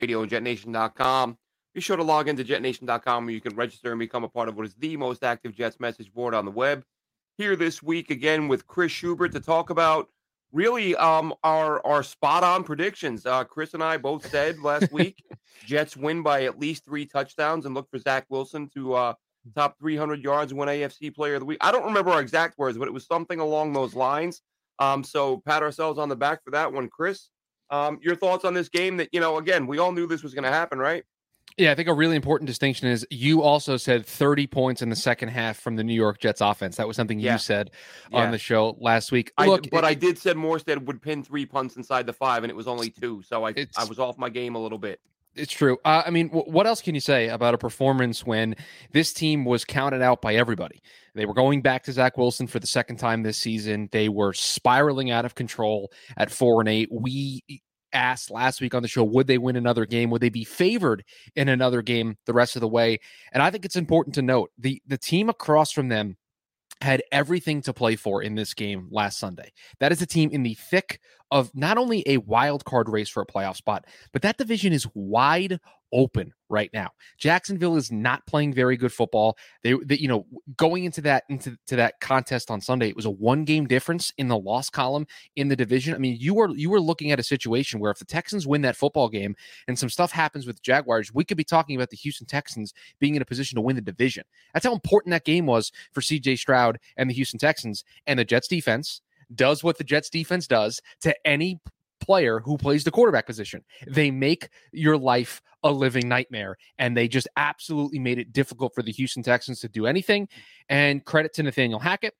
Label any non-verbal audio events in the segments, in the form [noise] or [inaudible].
Radio and JetNation.com. Be sure to log into JetNation.com where you can register and become a part of what is the most active Jets message board on the web. Here this week again with Chris Schubert to talk about really um our our spot on predictions. Uh, Chris and I both said last [laughs] week Jets win by at least three touchdowns and look for Zach Wilson to uh, top 300 yards and win AFC Player of the Week. I don't remember our exact words, but it was something along those lines. Um, so pat ourselves on the back for that one, Chris. Um, your thoughts on this game? That you know, again, we all knew this was going to happen, right? Yeah, I think a really important distinction is you also said 30 points in the second half from the New York Jets offense. That was something yeah. you said yeah. on the show last week. I, Look, but it, I did said Morstead would pin three punts inside the five, and it was only two, so I I was off my game a little bit. It's true. Uh, I mean, w- what else can you say about a performance when this team was counted out by everybody? They were going back to Zach Wilson for the second time this season. They were spiraling out of control at four and eight. We asked last week on the show, would they win another game? Would they be favored in another game the rest of the way? And I think it's important to note the the team across from them had everything to play for in this game last Sunday. That is a team in the thick of not only a wild card race for a playoff spot, but that division is wide open right now. Jacksonville is not playing very good football. They, they, you know, going into that into to that contest on Sunday, it was a one game difference in the loss column in the division. I mean, you were you were looking at a situation where if the Texans win that football game and some stuff happens with Jaguars, we could be talking about the Houston Texans being in a position to win the division. That's how important that game was for CJ Stroud and the Houston Texans and the Jets defense does what the Jets defense does to any player who plays the quarterback position. They make your life a living nightmare, and they just absolutely made it difficult for the Houston Texans to do anything. And credit to Nathaniel Hackett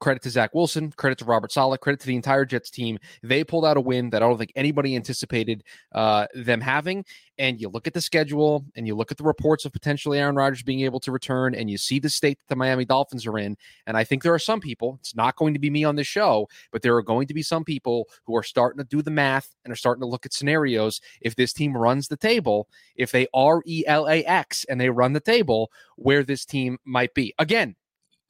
Credit to Zach Wilson, credit to Robert Saleh, credit to the entire Jets team. They pulled out a win that I don't think anybody anticipated uh, them having. And you look at the schedule and you look at the reports of potentially Aaron Rodgers being able to return, and you see the state that the Miami Dolphins are in. And I think there are some people, it's not going to be me on this show, but there are going to be some people who are starting to do the math and are starting to look at scenarios. If this team runs the table, if they R E L A X and they run the table, where this team might be. Again,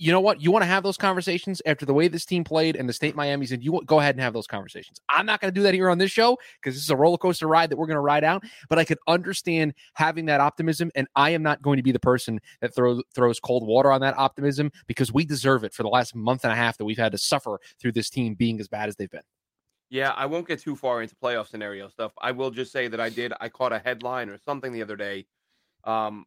you know what? You want to have those conversations after the way this team played and the state Miami said, you go ahead and have those conversations. I'm not going to do that here on this show because this is a roller coaster ride that we're going to ride out. But I could understand having that optimism, and I am not going to be the person that throws throws cold water on that optimism because we deserve it for the last month and a half that we've had to suffer through this team being as bad as they've been. Yeah, I won't get too far into playoff scenario stuff. I will just say that I did. I caught a headline or something the other day um,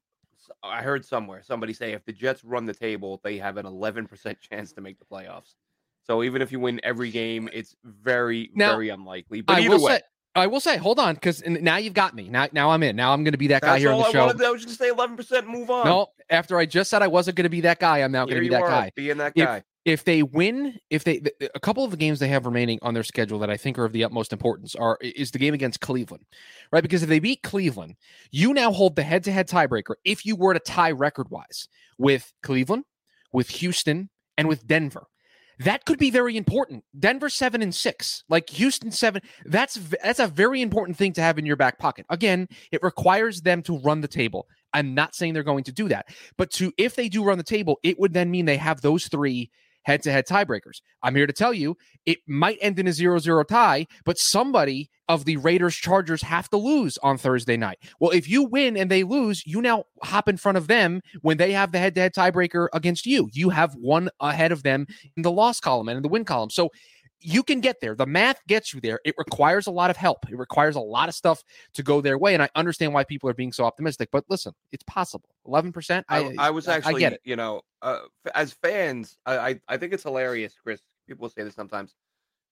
I heard somewhere somebody say if the Jets run the table, they have an 11% chance to make the playoffs. So even if you win every game, it's very, now, very unlikely. But I either way. Say, I will say, hold on, because now you've got me. Now, now I'm in. Now I'm going to be that That's guy here on the I show. Wanted, I was just say 11%. Move on. No, after I just said I wasn't going to be that guy, I'm now going to be that are, guy. Being that guy. If, if they win, if they a couple of the games they have remaining on their schedule that I think are of the utmost importance are is the game against Cleveland, right? Because if they beat Cleveland, you now hold the head-to-head tiebreaker. If you were to tie record-wise with Cleveland, with Houston, and with Denver, that could be very important. Denver seven and six, like Houston seven. That's that's a very important thing to have in your back pocket. Again, it requires them to run the table. I'm not saying they're going to do that, but to if they do run the table, it would then mean they have those three head to head tiebreakers. I'm here to tell you it might end in a 0 0 tie, but somebody of the Raiders Chargers have to lose on Thursday night. Well, if you win and they lose, you now hop in front of them when they have the head to head tiebreaker against you. You have one ahead of them in the loss column and in the win column. So you can get there. The math gets you there. It requires a lot of help. It requires a lot of stuff to go their way. And I understand why people are being so optimistic. But listen, it's possible. Eleven percent. I, I, was actually, I get it. You know, uh, as fans, I, I, think it's hilarious, Chris. People say this sometimes.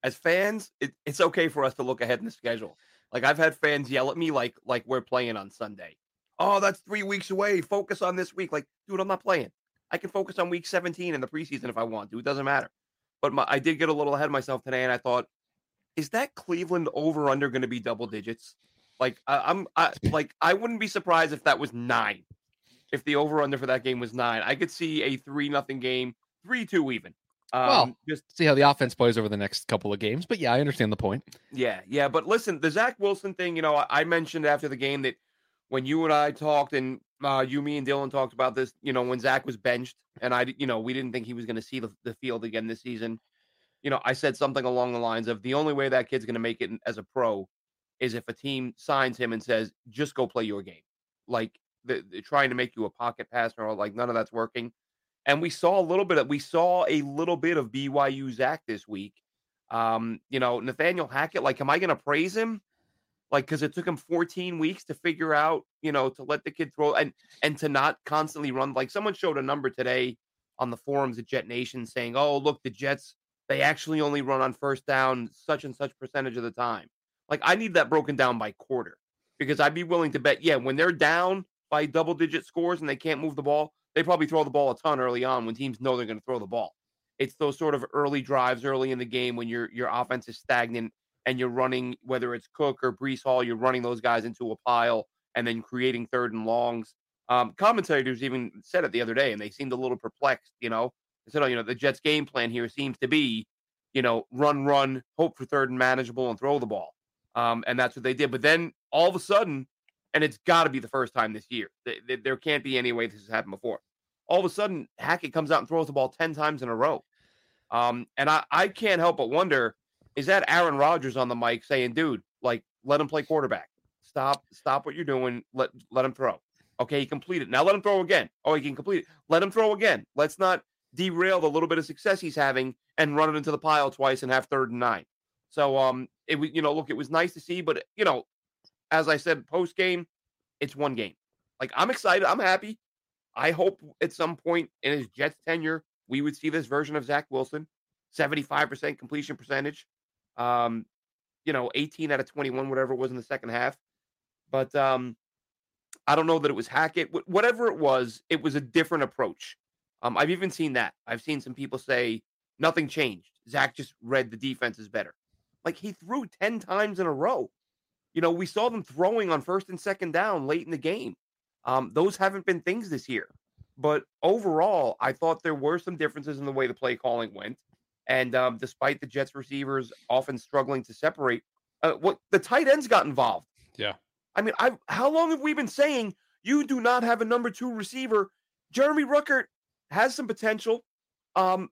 As fans, it, it's okay for us to look ahead in the schedule. Like I've had fans yell at me, like like we're playing on Sunday. Oh, that's three weeks away. Focus on this week. Like, dude, I'm not playing. I can focus on week 17 in the preseason if I want to. It doesn't matter. But my, I did get a little ahead of myself today, and I thought, is that Cleveland over under going to be double digits? Like I, I'm I, like I wouldn't be surprised if that was nine. If the over under for that game was nine, I could see a three nothing game, three two even. Um, well, just see how the offense plays over the next couple of games. But yeah, I understand the point. Yeah, yeah. But listen, the Zach Wilson thing, you know, I, I mentioned after the game that when you and I talked, and uh, you, me, and Dylan talked about this, you know, when Zach was benched, and I, you know, we didn't think he was going to see the, the field again this season. You know, I said something along the lines of the only way that kid's going to make it as a pro is if a team signs him and says, just go play your game. Like the, the trying to make you a pocket passer or like none of that's working. And we saw a little bit of we saw a little bit of BYU Zach this week. Um, you know, Nathaniel Hackett, like, am I gonna praise him? Like, because it took him 14 weeks to figure out, you know, to let the kid throw and and to not constantly run. Like someone showed a number today on the forums at Jet Nation saying, Oh, look, the Jets, they actually only run on first down such and such percentage of the time. Like, I need that broken down by quarter because I'd be willing to bet, yeah, when they're down by double digit scores and they can't move the ball, they probably throw the ball a ton early on when teams know they're going to throw the ball. It's those sort of early drives early in the game when your your offense is stagnant and you're running whether it's Cook or Breece Hall, you're running those guys into a pile and then creating third and longs. Um, commentators even said it the other day, and they seemed a little perplexed. You know, they said, "Oh, you know, the Jets' game plan here seems to be, you know, run, run, hope for third and manageable, and throw the ball." Um, and that's what they did. But then all of a sudden, and it's got to be the first time this year. There can't be any way this has happened before. All of a sudden, Hackett comes out and throws the ball 10 times in a row. Um, and I, I can't help but wonder is that Aaron Rodgers on the mic saying, dude, like, let him play quarterback. Stop, stop what you're doing. Let let him throw. Okay, he completed. Now let him throw again. Oh, he can complete it. Let him throw again. Let's not derail the little bit of success he's having and run it into the pile twice and have third and nine. So um it was, you know, look, it was nice to see, but you know, as I said post game, it's one game. Like I'm excited. I'm happy. I hope at some point in his Jets tenure, we would see this version of Zach Wilson, 75% completion percentage. Um, you know, 18 out of 21, whatever it was in the second half. But um, I don't know that it was Hackett. Whatever it was, it was a different approach. Um, I've even seen that. I've seen some people say nothing changed. Zach just read the defenses better. Like he threw 10 times in a row. You know, we saw them throwing on first and second down late in the game. Um, those haven't been things this year. But overall, I thought there were some differences in the way the play calling went. And um, despite the Jets receivers often struggling to separate, uh, what the tight ends got involved. Yeah. I mean, I how long have we been saying you do not have a number two receiver? Jeremy Ruckert has some potential. Um,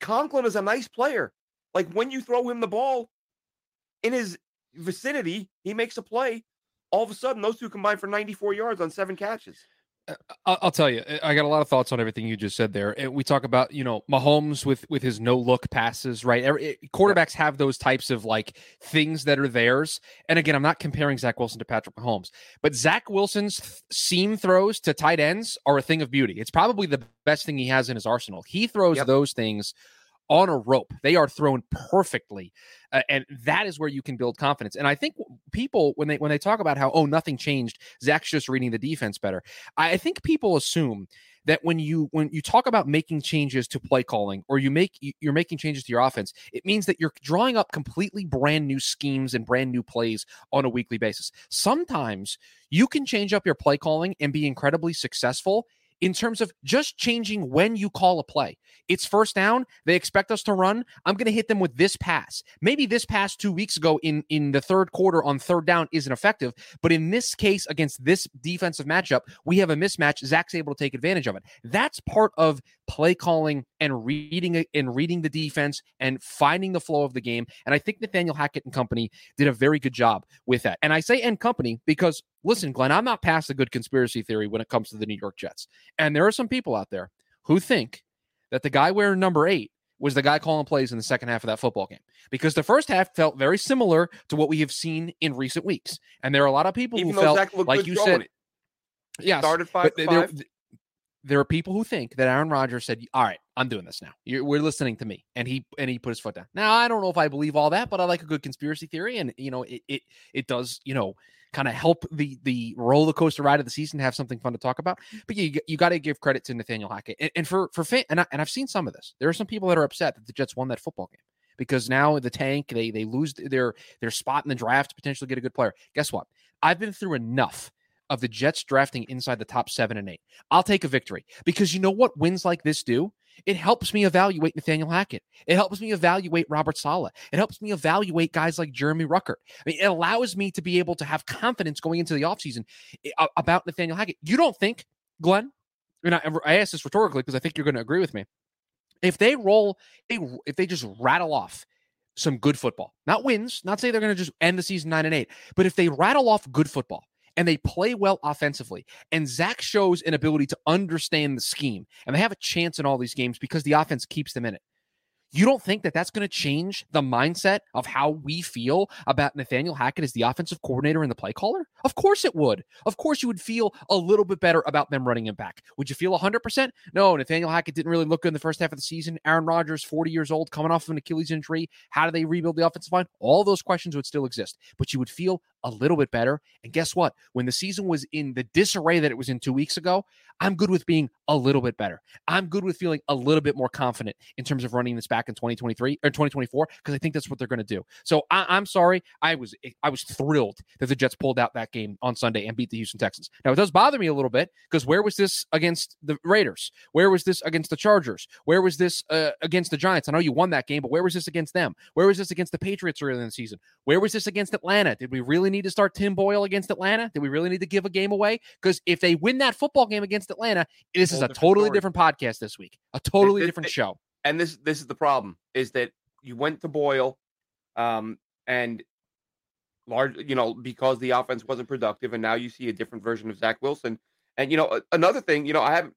Conklin is a nice player. Like when you throw him the ball in his vicinity, he makes a play. All of a sudden, those two combine for 94 yards on seven catches. Uh, I'll tell you, I got a lot of thoughts on everything you just said there. We talk about, you know, Mahomes with with his no look passes, right? Eh, quarterbacks have those types of like things that are theirs. And again, I'm not comparing Zach Wilson to Patrick Mahomes, but Zach Wilson's seam throws to tight ends are a thing of beauty. It's probably the best thing he has in his arsenal. He throws yep. those things on a rope. They are thrown perfectly, uh, and that is where you can build confidence. And I think people when they when they talk about how oh nothing changed, Zach's just reading the defense better. I think people assume that when you when you talk about making changes to play calling or you make you're making changes to your offense it means that you're drawing up completely brand new schemes and brand new plays on a weekly basis sometimes you can change up your play calling and be incredibly successful in terms of just changing when you call a play. It's first down. They expect us to run. I'm going to hit them with this pass. Maybe this pass two weeks ago in, in the third quarter on third down isn't effective. But in this case, against this defensive matchup, we have a mismatch. Zach's able to take advantage of it. That's part of play calling and reading and reading the defense and finding the flow of the game. And I think Nathaniel Hackett and company did a very good job with that. And I say and company because listen, Glenn, I'm not past a good conspiracy theory when it comes to the New York Jets. And there are some people out there who think that the guy wearing number eight was the guy calling plays in the second half of that football game because the first half felt very similar to what we have seen in recent weeks. And there are a lot of people Even who felt like you said, yeah, started five, five. There, there, are people who think that Aaron Rodgers said, "All right, I'm doing this now. You're, we're listening to me," and he and he put his foot down. Now I don't know if I believe all that, but I like a good conspiracy theory, and you know it it it does you know kind of help the the roller coaster ride of the season have something fun to talk about. Mm-hmm. But you you got to give credit to Nathaniel Hackett and, and for for fan, and I, and I've seen some of this. There are some people that are upset that the Jets won that football game because now the tank they they lose their their spot in the draft to potentially get a good player. Guess what? I've been through enough of the Jets drafting inside the top seven and eight. I'll take a victory because you know what wins like this do? It helps me evaluate Nathaniel Hackett. It helps me evaluate Robert Saleh. It helps me evaluate guys like Jeremy Ruckert. I mean, it allows me to be able to have confidence going into the offseason eh, about Nathaniel Hackett. You don't think, Glenn, and I, I ask this rhetorically because I think you're going to agree with me. If they roll, if they just rattle off some good football, not wins, not say they're going to just end the season nine and eight, but if they rattle off good football and they play well offensively, and Zach shows an ability to understand the scheme, and they have a chance in all these games because the offense keeps them in it. You don't think that that's going to change the mindset of how we feel about Nathaniel Hackett as the offensive coordinator and the play caller? Of course it would. Of course you would feel a little bit better about them running him back. Would you feel 100%? No, Nathaniel Hackett didn't really look good in the first half of the season. Aaron Rodgers, 40 years old, coming off of an Achilles injury. How do they rebuild the offensive line? All those questions would still exist, but you would feel a little bit better. And guess what? When the season was in the disarray that it was in two weeks ago, I'm good with being a little bit better. I'm good with feeling a little bit more confident in terms of running this back in 2023 or 2024 because I think that's what they're going to do. So I, am sorry, I was I was thrilled that the Jets pulled out that game on Sunday and beat the Houston Texans. Now it does bother me a little bit because where was this against the Raiders? Where was this against the Chargers? Where was this uh, against the Giants? I know you won that game, but where was this against them? Where was this against the Patriots earlier in the season? Where was this against Atlanta? Did we really need to start Tim Boyle against Atlanta? Do we really need to give a game away? Because if they win that football game against Atlanta, this is a totally story. different podcast this week. A totally different show. And this this is the problem is that you went to Boyle, um, and large, you know, because the offense wasn't productive, and now you see a different version of Zach Wilson. And you know, another thing, you know, I haven't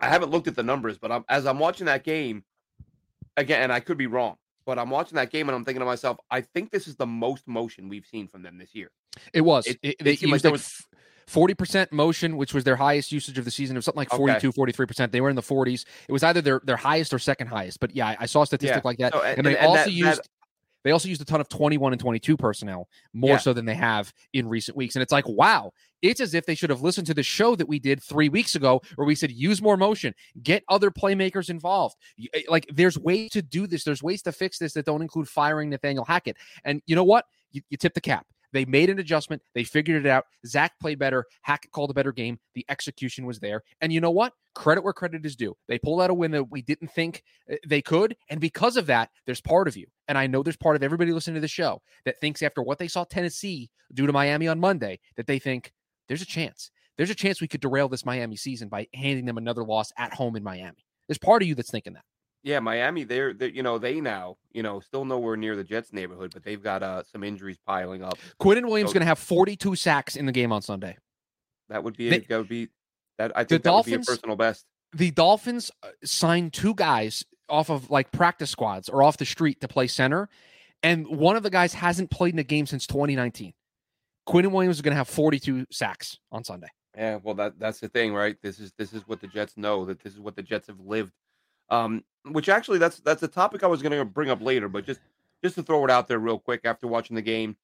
I haven't looked at the numbers, but I'm, as I'm watching that game again, and I could be wrong, but I'm watching that game and I'm thinking to myself, I think this is the most motion we've seen from them this year. It was. It, it, it, like there was 40% motion, which was their highest usage of the season. It was something like 42, okay. 43%. They were in the 40s. It was either their, their highest or second highest. But yeah, I saw a statistic yeah. like that. So, and, and, they and also that, used that, they also used a ton of 21 and 22 personnel, more yeah. so than they have in recent weeks. And it's like, wow, it's as if they should have listened to the show that we did three weeks ago where we said use more motion, get other playmakers involved. Eh, like there's ways to do this. There's ways to fix this that don't include firing Nathaniel Hackett. And you know what? You, you tip the cap. They made an adjustment. They figured it out. Zach played better. Hackett called a better game. The execution was there. And you know what? Credit where credit is due. They pulled out a win that we didn't think uh, they could. And because of that, there's part of you. And I know there's part of everybody listening to the show that thinks after what they saw Tennessee do to Miami on Monday, that they think there's a chance. There's a chance we could derail this Miami season by handing them another loss at home in Miami. There's part of you that's thinking that. Yeah, Miami, they're, they're you know they now you know still nowhere near the Jets neighborhood, but they've got uh, some injuries piling up. Quinnen Williams so, going to have 42 sacks in the game on Sunday. That would be they, that would be that I think that Dolphins, would be a personal best. The Dolphins uh, signed two guys off of like practice squads or off the street to play center, and one of the guys hasn't played in a game since 2019. Quinnen Williams is going to have 42 sacks on Sunday. Yeah, well that that's the thing, right? This is this is what the Jets know that this is what the Jets have lived um, which actually that's that's a topic I was going to bring up later, but just just to throw it out there real quick after watching the game.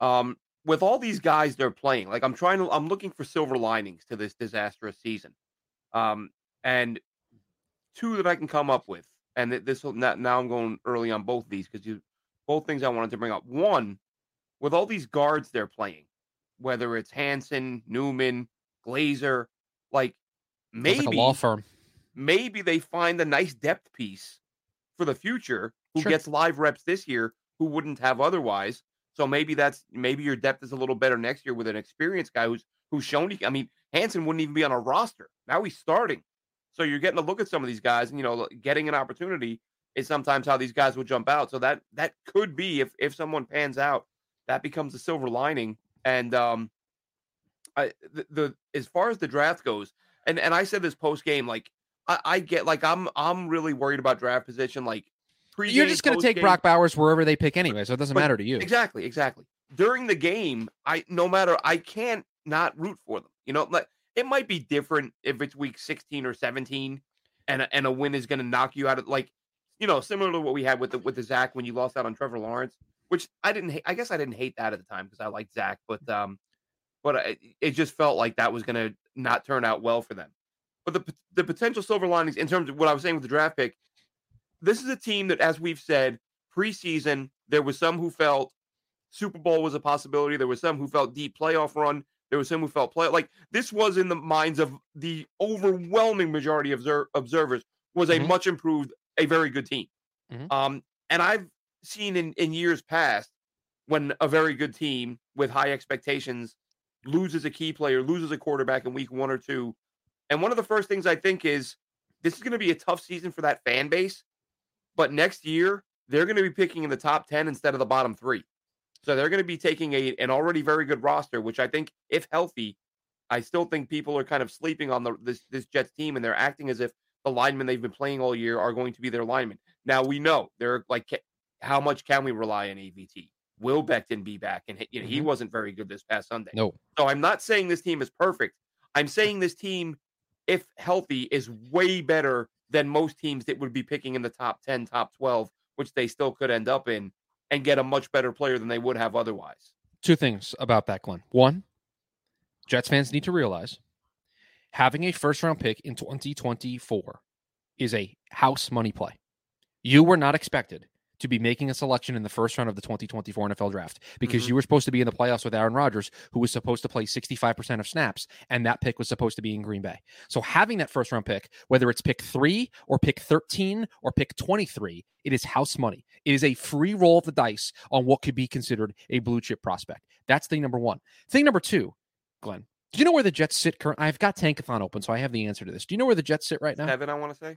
Um, with all these guys they're playing, like I'm trying to, I'm looking for silver linings to this disastrous season, um, and two that I can come up with, and this will now I'm going early on both of these because you both things I wanted to bring up. One, with all these guards they're playing, whether it's Hanson, Newman, Glazer, like maybe like a law firm maybe they find a nice depth piece for the future who sure. gets live reps this year who wouldn't have otherwise. So maybe that's maybe your depth is a little better next year with an experienced guy who's who's shown. I mean, Hanson wouldn't even be on a roster. Now he's starting. So you're getting a look at some of these guys, and you know, getting an opportunity is sometimes how these guys will jump out. So that that could be if if someone pans out, that becomes a silver lining. And um, I the, the as far as the draft goes, and and I said this post game, like I, I get like I'm I'm really worried about draft position. Like you're just going to take Brock Bowers wherever they pick anyway, so it doesn't but, matter to you. Exactly, exactly. During the game, I no matter I can't not root for them. You know, like it might be different if it's week 16 or 17, and a, and a win is going to knock you out of like you know similar to what we had with the with the Zach when you lost out on Trevor Lawrence, which I didn't. hate. I guess I didn't hate that at the time because I liked Zach, but um, but it, it just felt like that was going to not turn out well for them. But the the potential silver linings in terms of what I was saying with the draft pick, this is a team that, as we've said, preseason there was some who felt Super Bowl was a possibility. There was some who felt deep playoff run. There was some who felt play like this was in the minds of the overwhelming majority of observers was a mm-hmm. much improved, a very good team. Mm-hmm. Um, and I've seen in in years past when a very good team with high expectations loses a key player, loses a quarterback in week one or two, and one of the first things I think is this is going to be a tough season for that fan base. But next year, they're going to be picking in the top 10 instead of the bottom three. So they're going to be taking a an already very good roster, which I think, if healthy, I still think people are kind of sleeping on the this this Jets team, and they're acting as if the linemen they've been playing all year are going to be their linemen. Now we know they're like, how much can we rely on AVT? Will Becton be back? And you know, mm-hmm. he wasn't very good this past Sunday. No. So I'm not saying this team is perfect. I'm saying this team, if healthy, is way better than most teams that would be picking in the top 10, top 12, which they still could end up in and get a much better player than they would have otherwise. Two things about that, Glenn. One, Jets fans need to realize having a first round pick in 2024 is a house money play. You were not expected to be making a selection in the first round of the 2024 NFL draft because mm-hmm. you were supposed to be in the playoffs with Aaron Rodgers, who was supposed to play 65% of snaps, and that pick was supposed to be in Green Bay. So having that first round pick, whether it's pick three or pick 13 or pick 23, it is house money. It is a free roll of the dice on what could be considered a blue chip prospect. That's thing number one. Thing number two, Glenn, do you know where the Jets sit currently? I've got Tankathon open, so I have the answer to this. Do you know where the Jets sit right now? Seven, I want to say.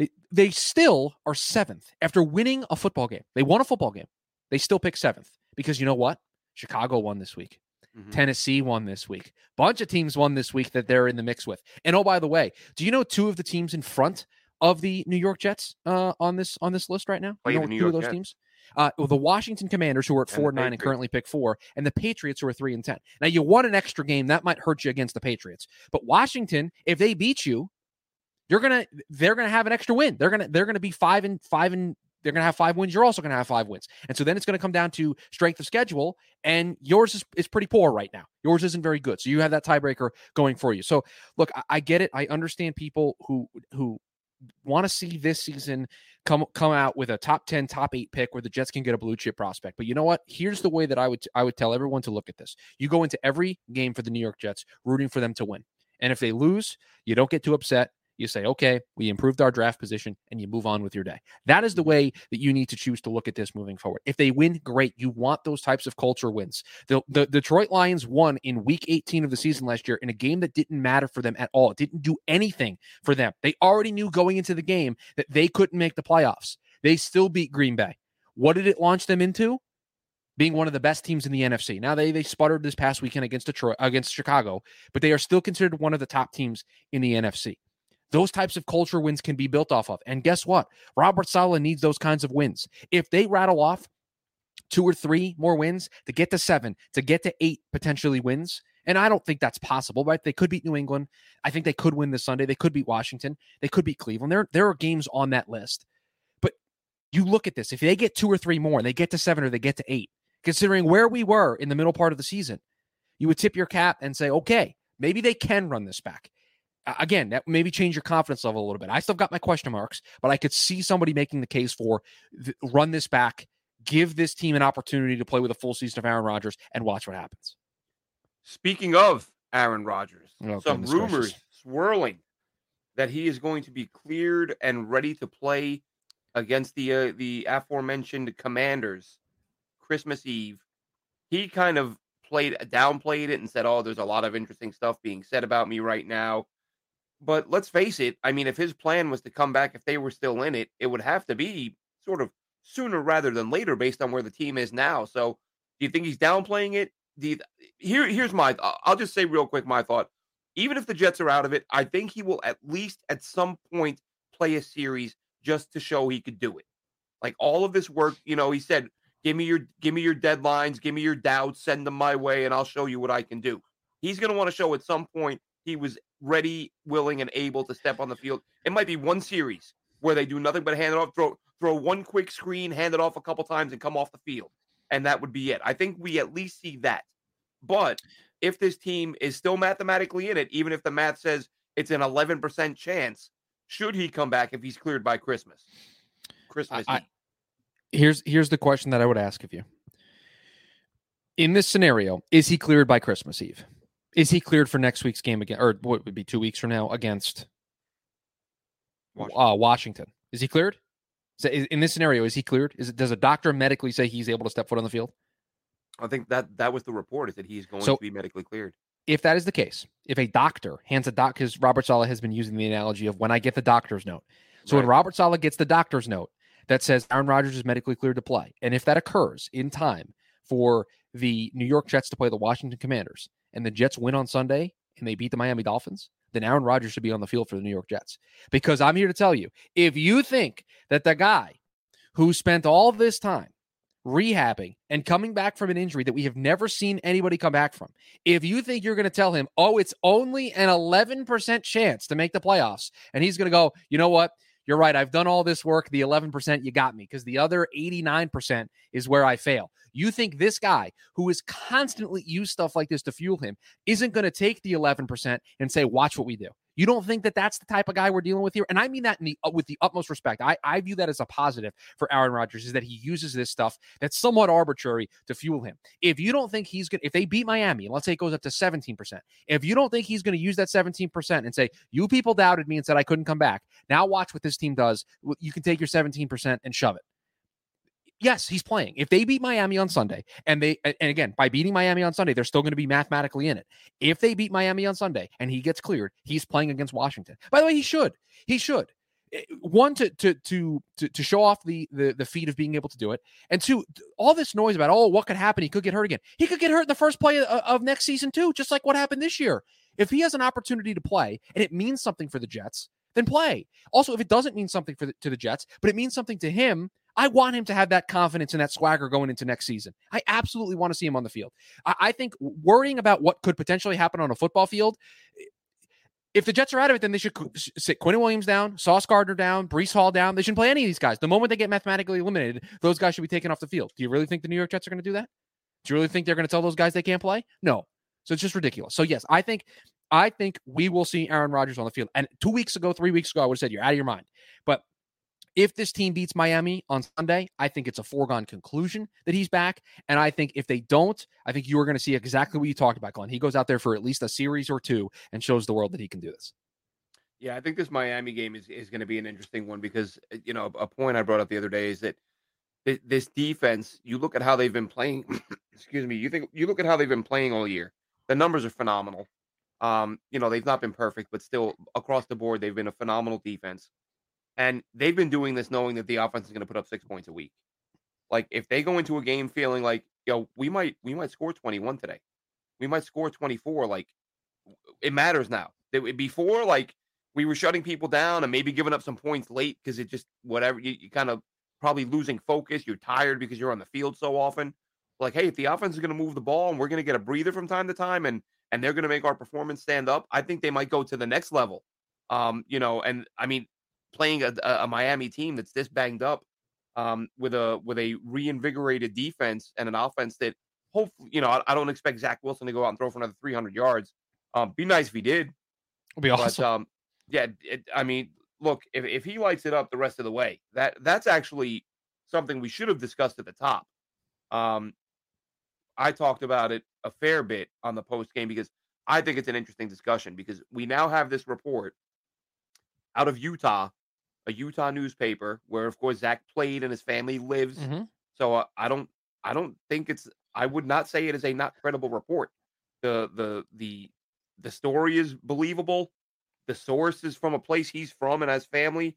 They, they still are seventh after winning a football game. They won a football game. They still pick seventh because you know what? Chicago won this week. Mm-hmm. Tennessee won this week. Bunch of teams won this week that they're in the mix with. And oh, by the way, do you know two of the teams in front of the New York Jets uh, on this on this list right now? Oh, you know two York of those Jets. teams? Uh, well, the Washington Commanders, who are at four and nine and currently pick four, and the Patriots, who are three and ten. Now, you won an extra game that might hurt you against the Patriots, but Washington, if they beat you, you're gonna they're gonna have an extra win. They're gonna they're gonna be five and five and they're to have five wins. You're also to have five wins. And so then it's to come down to strength of schedule. And yours is, is pretty poor right now. Yours isn't very good. So you have that tiebreaker going for you. So look, I, I get it. I understand people who, who want to see this season come come out with a top 10 top 8 pick where the Jets can get a blue chip prospect. But you know what? Here's the way that I would I would tell everyone to look at this. You go into every game for the New York Jets rooting for them to win. And if they lose, you don't get too upset. You say, okay, we improved our draft position, and you move on with your day. That is the mm-hmm. way that you need to choose to look at this moving forward. If they win, great. You want those types of culture wins. The, the Detroit Lions won in week 18 of the season last year in a game that didn't matter for them at all. It didn't do anything for them. They already knew going into the game that they couldn't make the playoffs. They still beat Green Bay. What did it launch them into? being one of the best teams in the NFC. Now they they sputtered this past weekend against Detroit against Chicago, but they are still considered one of the top teams in the NFC. Those types of culture wins can be built off of. And guess what? Robert Saleh needs those kinds of wins. If they rattle off two or three more wins to get to seven, to get to eight potentially wins, and I don't think that's possible, right? They could beat New England. I think they could win this Sunday. They could beat Washington. They could beat Cleveland. There, there are games on that list. But you look at this. If they get two or three more and they get to seven or they get to eight, considering where we were in the middle part of the season, you would tip your cap and say, okay, maybe they can run this back again, that maybe change your confidence level a little bit. I still got my question marks, but I could see somebody making the case for th- run this back, give this team an opportunity to play with a full season of Aaron Rodgers, and watch what happens. Speaking of Aaron Rodgers, oh, some rumors gracious. swirling that he is going to be cleared and ready to play against the uh, the aforementioned Commanders Christmas Eve. He kind of played downplayed it and said, "Oh, there's a lot of interesting stuff being said about me right now." But let's face it, I mean, if his plan was to come back, if they were still in it, it would have to be sort of sooner rather than later based on where the team is now. So do you think he's downplaying it? Do you, here, here's my, uh, I'll just say real quick my thought. Even if the Jets are out of it, I think he will at least at some point play a series just to show he could do it. Like all of this work, you know, he said, give me your, give me your deadlines, give me your doubts, send them my way, and I'll show you what I can do. He's going to want to show at some point he was ready, willing, and able to step on the field. It might be one series where they do nothing but hand it off, throw throw one quick screen, hand it off a couple times, and come off the field, and that would be it. I think we at least see that. But if this team is still mathematically in it, even if the math says it's an 11% chance, should he come back if he's cleared by Christmas? Christmas. I, I, here's here's the question that I would ask of you. In this scenario, is he cleared by Christmas Eve? Is he cleared for next week's game again, or what would be two weeks from now against Washington? Uh, Washington. Is he cleared? in this scenario, is he cleared? Is it does a doctor medically say he's able to step foot on the field? I think that that was the report is that he's going so, to be medically cleared. If that is the case, if a doctor hands a doc, because Robert Saleh has been using the analogy of when I get the doctor's note. So right. when Robert Saleh gets the doctor's note, that says Aaron Rodgers is medically cleared to play. And if that occurs in time for the New York Jets to play the Washington Commanders and the Jets win on Sunday and they beat the Miami Dolphins, then Aaron Rodgers should be on the field for the New York Jets. Because I'm here to tell you if you think that the guy who spent all this time rehabbing and coming back from an injury that we have never seen anybody come back from, if you think you're going to tell him, oh, it's only an 11% chance to make the playoffs, and he's going to go, you know what? You're right. I've done all this work. The 11%, you got me because the other 89% is where I fail. You think this guy who is constantly use stuff like this to fuel him isn't going to take the 11% and say, watch what we do? You don't think that that's the type of guy we're dealing with here? And I mean that the, uh, with the utmost respect. I, I view that as a positive for Aaron Rodgers is that he uses this stuff that's somewhat arbitrary to fuel him. If you don't think he's going to, if they beat Miami, let's say it goes up to 17%, if you don't think he's going to use that 17% and say, you people doubted me and said I couldn't come back, now watch what this team does. You can take your 17% and shove it yes, he's playing. If they beat Miami on Sunday, and they and again by beating Miami on Sunday, they're still going to be mathematically in it. If they beat Miami on Sunday and he gets cleared, he's playing against Washington. By the way, he should. He should. Eh, one to to to to, to show off the, the the feat of being able to do it, and two, all this noise about oh what could happen? He could get hurt again. He could get hurt in the first play of, of next season too, just like what happened this year. If he has an opportunity to play and it means something for the Jets, then play. Also, if it doesn't mean something for the, to the Jets, but it means something to him, I want him to have that confidence and that swagger going into next season. I absolutely want to see him on the field. I, I think worrying about what could potentially happen on a football field. If the Jets are out of it, then they should sit Quinnen Williams down, Sauce Gardner down, Breece Hall down. They shouldn't play any of these guys. The moment they get mathematically eliminated, those guys should be taken off the field. Do you really think the New York Jets are going to do that? Do you really think they're going to tell those guys they can't play? No. So it's just ridiculous. So yes, I think I think we will see Aaron Rodgers on the field. And two weeks ago, three weeks ago, I would have said you're out of your mind. But if this team beats Miami on Sunday, I think it's a foregone conclusion that he's back. And I think if they don't, I think you are going to see exactly what you talked about, Glenn. He goes out there for at least a series or two and shows the world that he can do this. Yeah, I think this Miami game is, is going to be an interesting one because, uh, you know, a point I brought up the other day is that this defense, you look at how they've been playing, [clears throat] excuse me, you think you look at how they've been playing all year. The numbers are phenomenal. Um, you know, they've not been perfect, but still across the board, they've been a phenomenal defense. And they've been doing this knowing that the offense is going to put up six points a week. Like if they go into a game feeling like, yo, we might we might score 21 today. We might score 24. Like it matters now. Before, like we were shutting people down and maybe giving up some points late because it just whatever you, you kind of probably losing focus. You're tired because you're on the field so often. Like, hey, if the offense is going to move the ball and we're going to get a breather from time to time and and they're going to make our performance stand up, I think they might go to the next level. Um, you know, and I mean, playing a, a Miami team that's this banged up, um, with a with a reinvigorated defense and an offense that hopefully, you know, I, I, don't expect Zach Wilson to go out and throw for another 300 yards. Um, be nice if he did. It'd be awesome. But, um, yeah, it, I mean, look, if, if he lights it up the rest of the way, that that's actually something we should have discussed at the top. Um, I talked about it a fair bit on the post game because I think it's an interesting discussion because we now have this report out of Utah, a Utah newspaper where, of course, Zach played and his family lives. Mm-hmm. So uh, I don't, I don't think it's. I would not say it is a not credible report. The the the the story is believable. The source is from a place he's from and has family.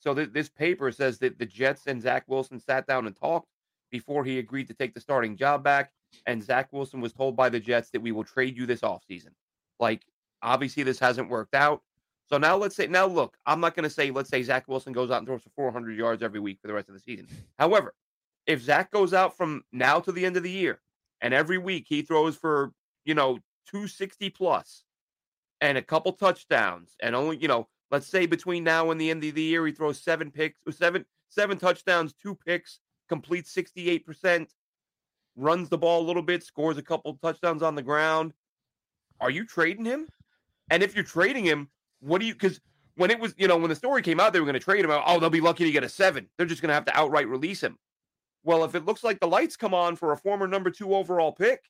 So th- this paper says that the Jets and Zach Wilson sat down and talked before he agreed to take the starting job back. And Zach Wilson was told by the Jets that we will trade you this offseason. Like, obviously, this hasn't worked out. So now let's say, now look, I'm not going to say, let's say Zach Wilson goes out and throws for 400 yards every week for the rest of the season. However, if Zach goes out from now to the end of the year and every week he throws for, you know, 260 plus and a couple touchdowns and only, you know, let's say between now and the end of the year he throws seven picks, seven, seven touchdowns, two picks, completes 68%, runs the ball a little bit, scores a couple touchdowns on the ground. Are you trading him? And if you're trading him, what do you because when it was, you know, when the story came out, they were going to trade him. Oh, they'll be lucky to get a seven. They're just going to have to outright release him. Well, if it looks like the lights come on for a former number two overall pick,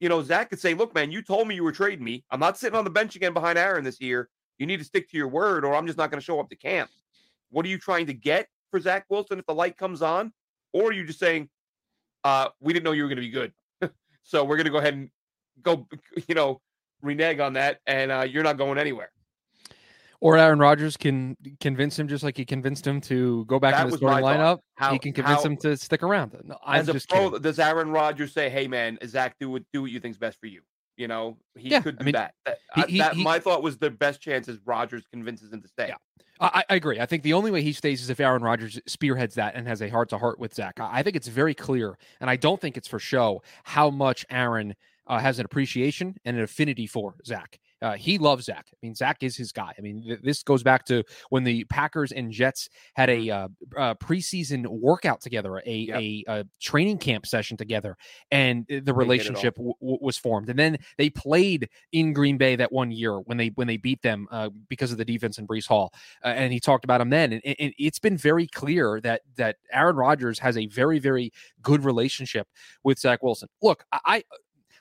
you know, Zach could say, look, man, you told me you were trading me. I'm not sitting on the bench again behind Aaron this year. You need to stick to your word, or I'm just not going to show up to camp. What are you trying to get for Zach Wilson if the light comes on? Or are you just saying, uh, we didn't know you were going to be good. [laughs] so we're going to go ahead and go, you know, renege on that, and uh, you're not going anywhere. Or Aaron Rodgers can convince him just like he convinced him to go back That in the starting lineup. How- he can convince how- him to stick around. No, I'm As a just pro, kidding. does Aaron Rodgers say, "Hey, man, Zach, do what do what you think's best for you"? You know, he Yeah, could I do mean, that. That, he- I- he- that- he- my thought was the best chance is Rodgers convinces him to stay. Yeah. I, I agree. I think the only way he stays is if Aaron Rodgers spearheads that and has a heart to heart with Zach. I, I think it's very clear, and I don't think it's for show, how much Aaron uh, has an appreciation and an affinity for Zach. Uh, he loves Zach. I mean, Zach is his guy. I mean, th- this goes back to when the Packers and Jets had a uh, uh, preseason workout together, a, Yep. a, a training camp session together, and the relationship w- w- was formed. And then they played in Green Bay that one year when they when they beat them uh, because of the defense in Breece Hall uh, and he talked about him then. And, and it's been very clear that that Aaron Rodgers has a very very good relationship with Zach Wilson. Look, I.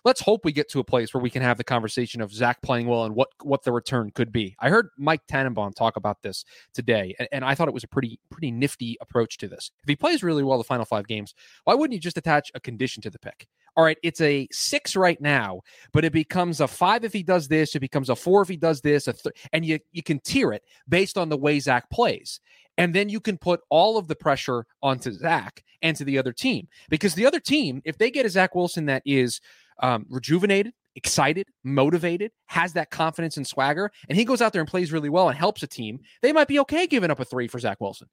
Let's hope we get to a place where we can have the conversation of Zach playing well and what what the return could be. I heard Mike Tannenbaum talk about this today, and, and I thought it was a pretty pretty nifty approach to this. If he plays really well the final five games, why wouldn't you just attach a condition to the pick? All right, it's a six right now, but it becomes a five if he does this. It becomes a four if he does this. A th- and you you can tier it based on the way Zach plays, and then you can put all of the pressure onto Zach and to the other team because the other team, if they get a Zach Wilson that is um, rejuvenated, excited, motivated, has that confidence and swagger, and he goes out there and plays really well and helps a team, they might be okay giving up a three for Zach Wilson.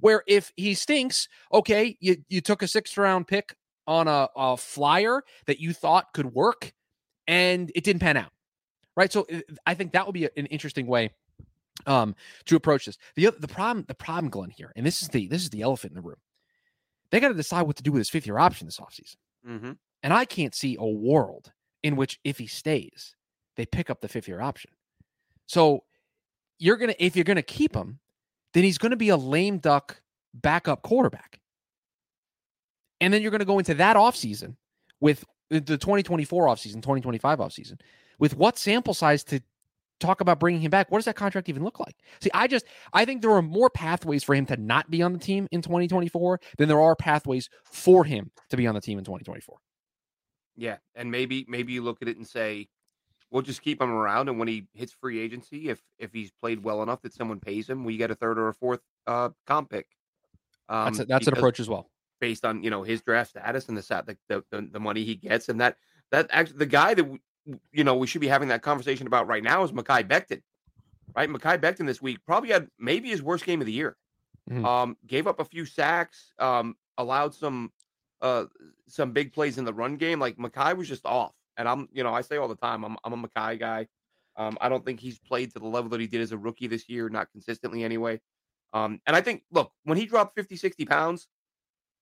Where if he stinks, okay, you you took a sixth round pick on a, a flyer that you thought could work and it didn't pan out. Right. So uh, I think that would be an interesting way um to approach this. The other the problem, the problem, Glenn, here, and this is the this is the elephant in the room. They got to decide what to do with his fifth year option this offseason. Mm-hmm. And I can't see a world in which if he stays, they pick up the fifth year option. So you're gonna if you're gonna keep him, then he's gonna be a lame duck backup quarterback. And then you're gonna go into that offseason with uh, the 2024 offseason, 2025 offseason, with what sample size to talk about bringing him back? What does that contract even look like? See, I just I think there are more pathways for him to not be on the team in 2024 than there are pathways for him to be on the team in 2024. Yeah, and maybe maybe you look at it and say, we'll just keep him around, and when he hits free agency, if if he's played well enough that someone pays him, we get a third or a fourth uh, comp pick. Um, That's a, that's an approach as well. based on you know his draft status and the the, the the money he gets, and that that actually the guy that w- you know we should be having that conversation about right now is Mekhi Becton, right? Mekhi Becton this week probably had maybe his worst game of the year. Mhm. Um, gave up a few sacks, um, allowed some uh some big plays in the run game. Like Mekhi was just off, and I'm you know I say all the time I'm I'm a Mekhi guy. Um, I don't think he's played to the level that he did as a rookie this year, not consistently anyway. Um, and I think look when he dropped 50, 60 pounds,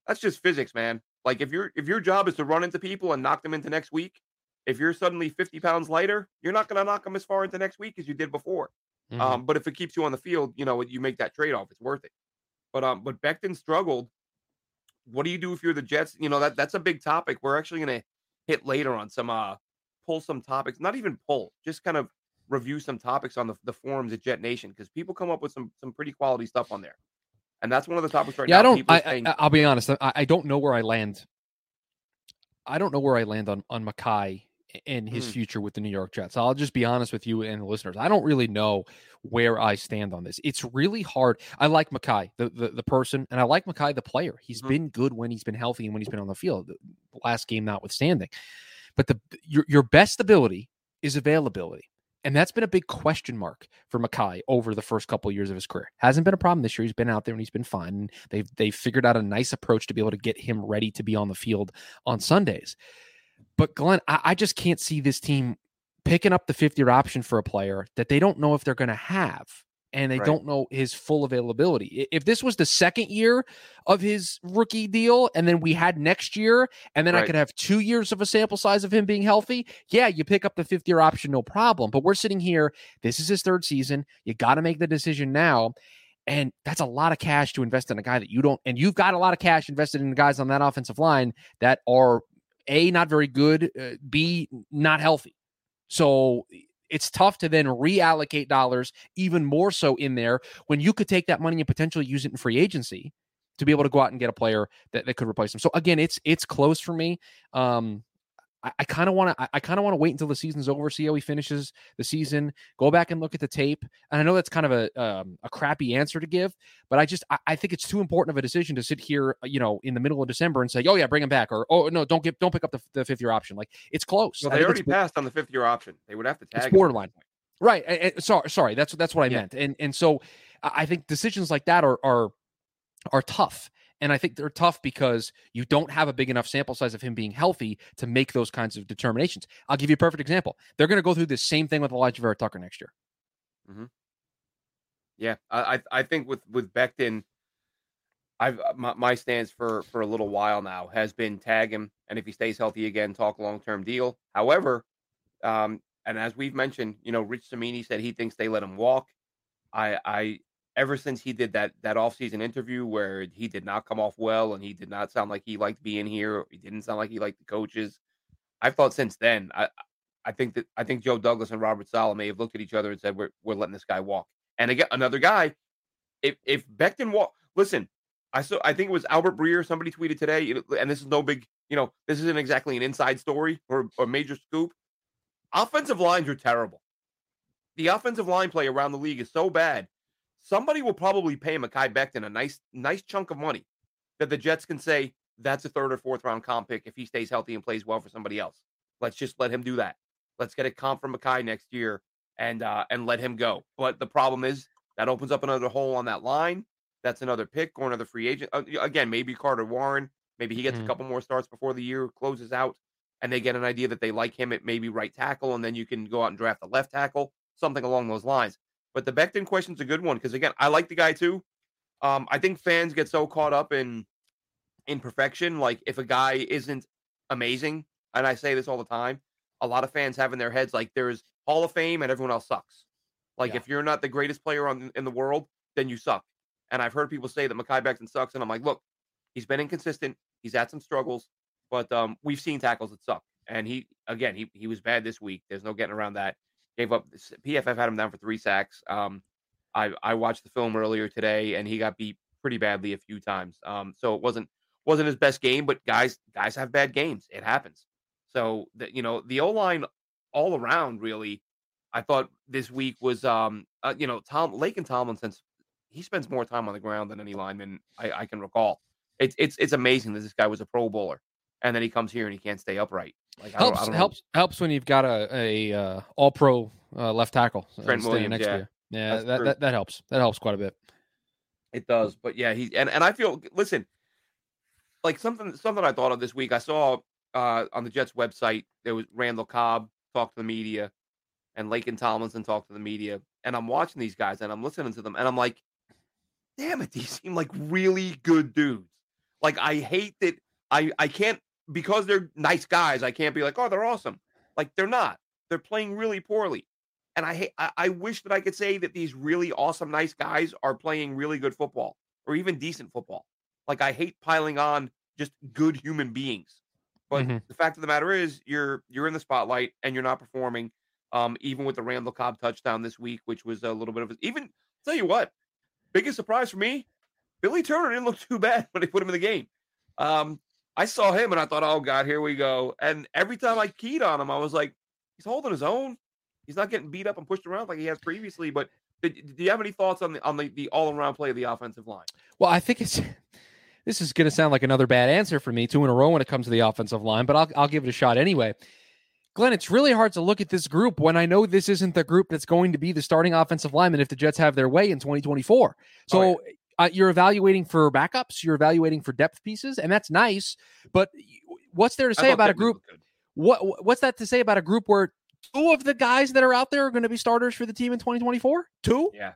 that's just physics, man. Like if your if your job is to run into people and knock them into next week, if you're suddenly 50 pounds lighter, you're not going to knock them as far into next week as you did before. Mhm. Um, but if it keeps you on the field, you know, you make that trade off. It's worth it. But um, but Becton struggled. What do you do if you're the Jets? You know that that's a big topic. We're actually going to hit later on some uh pull some topics, not even pull, just kind of review some topics on the, the forums at Jet Nation because people come up with some some pretty quality stuff on there, and that's one of the topics right yeah, now. I don't. I, saying, I, I'll be honest. I, I don't know where I land. I don't know where I land on on Mekhi and his Mm. future with the New York Jets. I'll just be honest with you and the listeners. I don't really know where I stand on this. It's really hard. I like Mekhi, the the, the person, and I like Mekhi, the player. He's Mhm. been good when he's been healthy and when he's been on the field. The last game notwithstanding, but the your your best ability is availability. And that's been a big question mark for Mekhi over the first couple of years of his career. Hasn't been a problem this year. He's been out there and he's been fine. They've they've figured out a nice approach to be able to get him ready to be on the field on Sundays. But Glenn, I, I just can't see this team picking up the fifth year option for a player that they don't know if they're going to have. And they Right. don't know his full availability. If this was the second year of his rookie deal, and then we had next year, and then I could have two years of a sample size of him being healthy, yeah, you pick up the fifth year option, no problem. But we're sitting here, this is his third season. You got to make the decision now. And that's a lot of cash to invest in a guy that you don't, and you've got a lot of cash invested in the guys on that offensive line that are A, not very good, uh, B, not healthy. So it's tough to then reallocate dollars even more so in there when you could take that money and potentially use it in free agency to be able to go out and get a player that, that could replace him. So again, it's it's close for me. Um, I, I kind of want to. I, I kind of want to wait until the season's over, see how he finishes the season, go back and look at the tape. And I know that's kind of a um, a crappy answer to give, but I just I, I, think it's too important of a decision to sit here, you know, in the middle of December and say, oh yeah, bring him back, or oh no, don't get don't pick up the, the fifth year option. Like it's close. Well, they already passed on the fifth year option. They would have to tag. It's borderline. Right. sorry, sorry. That's that's what I yeah. meant. And and so I think decisions like that are are are tough. And I think they're tough because you don't have a big enough sample size of him being healthy to make those kinds of determinations. I'll give you a perfect example. They're going to go through the same thing with Alijah Vera Tucker next year. Mm-hmm. Yeah, I I think with with Becton, I've uh, my, my stance for for a little while now has been tag him, and if he stays healthy again, talk long term deal. However, um, and as we've mentioned, you know, Rich Cimini said he thinks they let him walk. I I ever since he did that that offseason interview where he did not come off well and he did not sound like he liked being here, he didn't sound like he liked the coaches. I've thought since then, I I think that I think Joe Douglas and Robert Saleh may have looked at each other and said, We're we're letting this guy walk. And again, another guy, if if Becton walk listen, I saw I think it was Albert Breer, somebody tweeted today, and this is no big, you know, this isn't exactly an inside story or a major scoop. Offensive lines are terrible. The offensive line play around the league is so bad somebody will probably pay Mekhi Becton a nice, nice chunk of money that the Jets can say that's a third or fourth round comp pick if he stays healthy and plays well for somebody else. Let's just let him do that. Let's get a comp from Mekhi next year and uh, and let him go. But the problem is that opens up another hole on that line. That's another pick or another free agent. Uh, again, maybe Carter Warren. Maybe he gets mm-hmm. a couple more starts before the year closes out, and they get an idea that they like him at maybe right tackle, and then you can go out and draft a left tackle, something along those lines. But the Becton question's a good one because again, I like the guy too. Um, I think fans get so caught up in in perfection. Like if a guy isn't amazing, and I say this all the time, a lot of fans have in their heads like there's Hall of Fame and everyone else sucks. Like yeah. if you're not the greatest player on in the world, then you suck. And I've heard people say that Mekhi Becton sucks, and I'm like, look, he's been inconsistent. He's had some struggles, but um, we've seen tackles that suck. And he again, he he was bad this week. There's no getting around that gave up. PFF had him down for three sacks. Um, I I watched the film earlier today, and he got beat pretty badly a few times. Um, so it wasn't wasn't his best game, but guys guys have bad games. It happens. So the, you know the O line all around really. I thought this week was um uh, you know Tom Laken Tomlinson he spends more time on the ground than any lineman I, I can recall. It's it's it's amazing that this guy was a Pro Bowler, and then he comes here and he can't stay upright. Like helps I don't, I don't helps know. helps when you've got a a uh, all pro uh, left tackle Trent Williams, next yeah. year. Yeah, that, that, that helps. That helps quite a bit. It does, but yeah, he and, and I feel listen, like something something I thought of this week. I saw uh, on the Jets website there was Randall Cobb talk to the media, and Laken Tomlinson talk to the media, and I'm watching these guys and I'm listening to them, and I'm like, damn it, these seem like really good dudes. Like I hate that I I can't because they're nice guys, I can't be like, oh, they're awesome. Like they're not. They're playing really poorly. And I, I I wish that I could say that these really awesome, nice guys are playing really good football or even decent football. Like I hate piling on just good human beings. But mm-hmm. the fact of the matter is, you're you're in the spotlight and you're not performing. Um, even with the Randall Cobb touchdown this week, which was a little bit of a, even tell you what, biggest surprise for me, Billy Turner didn't look too bad [laughs] when they put him in the game. Um, I saw him and I thought, oh God, here we go. And every time I keyed on him, I was like, he's holding his own. He's not getting beat up and pushed around like he has previously. But do you have any thoughts on the on the, the all around play of the offensive line? Well, I think it's [laughs] this is going to sound like another bad answer for me, two in a row when it comes to the offensive line, but I'll I'll give it a shot anyway. Glenn, it's really hard to look at this group when I know this isn't the group that's going to be the starting offensive lineman if the Jets have their way in 2024. So oh, yeah uh, you're evaluating for backups, you're evaluating for depth pieces, and that's nice. But what's there to say about a group? What what's that to say about a group where two of the guys that are out there are going to be starters for the team in 2024? Two? Yeah.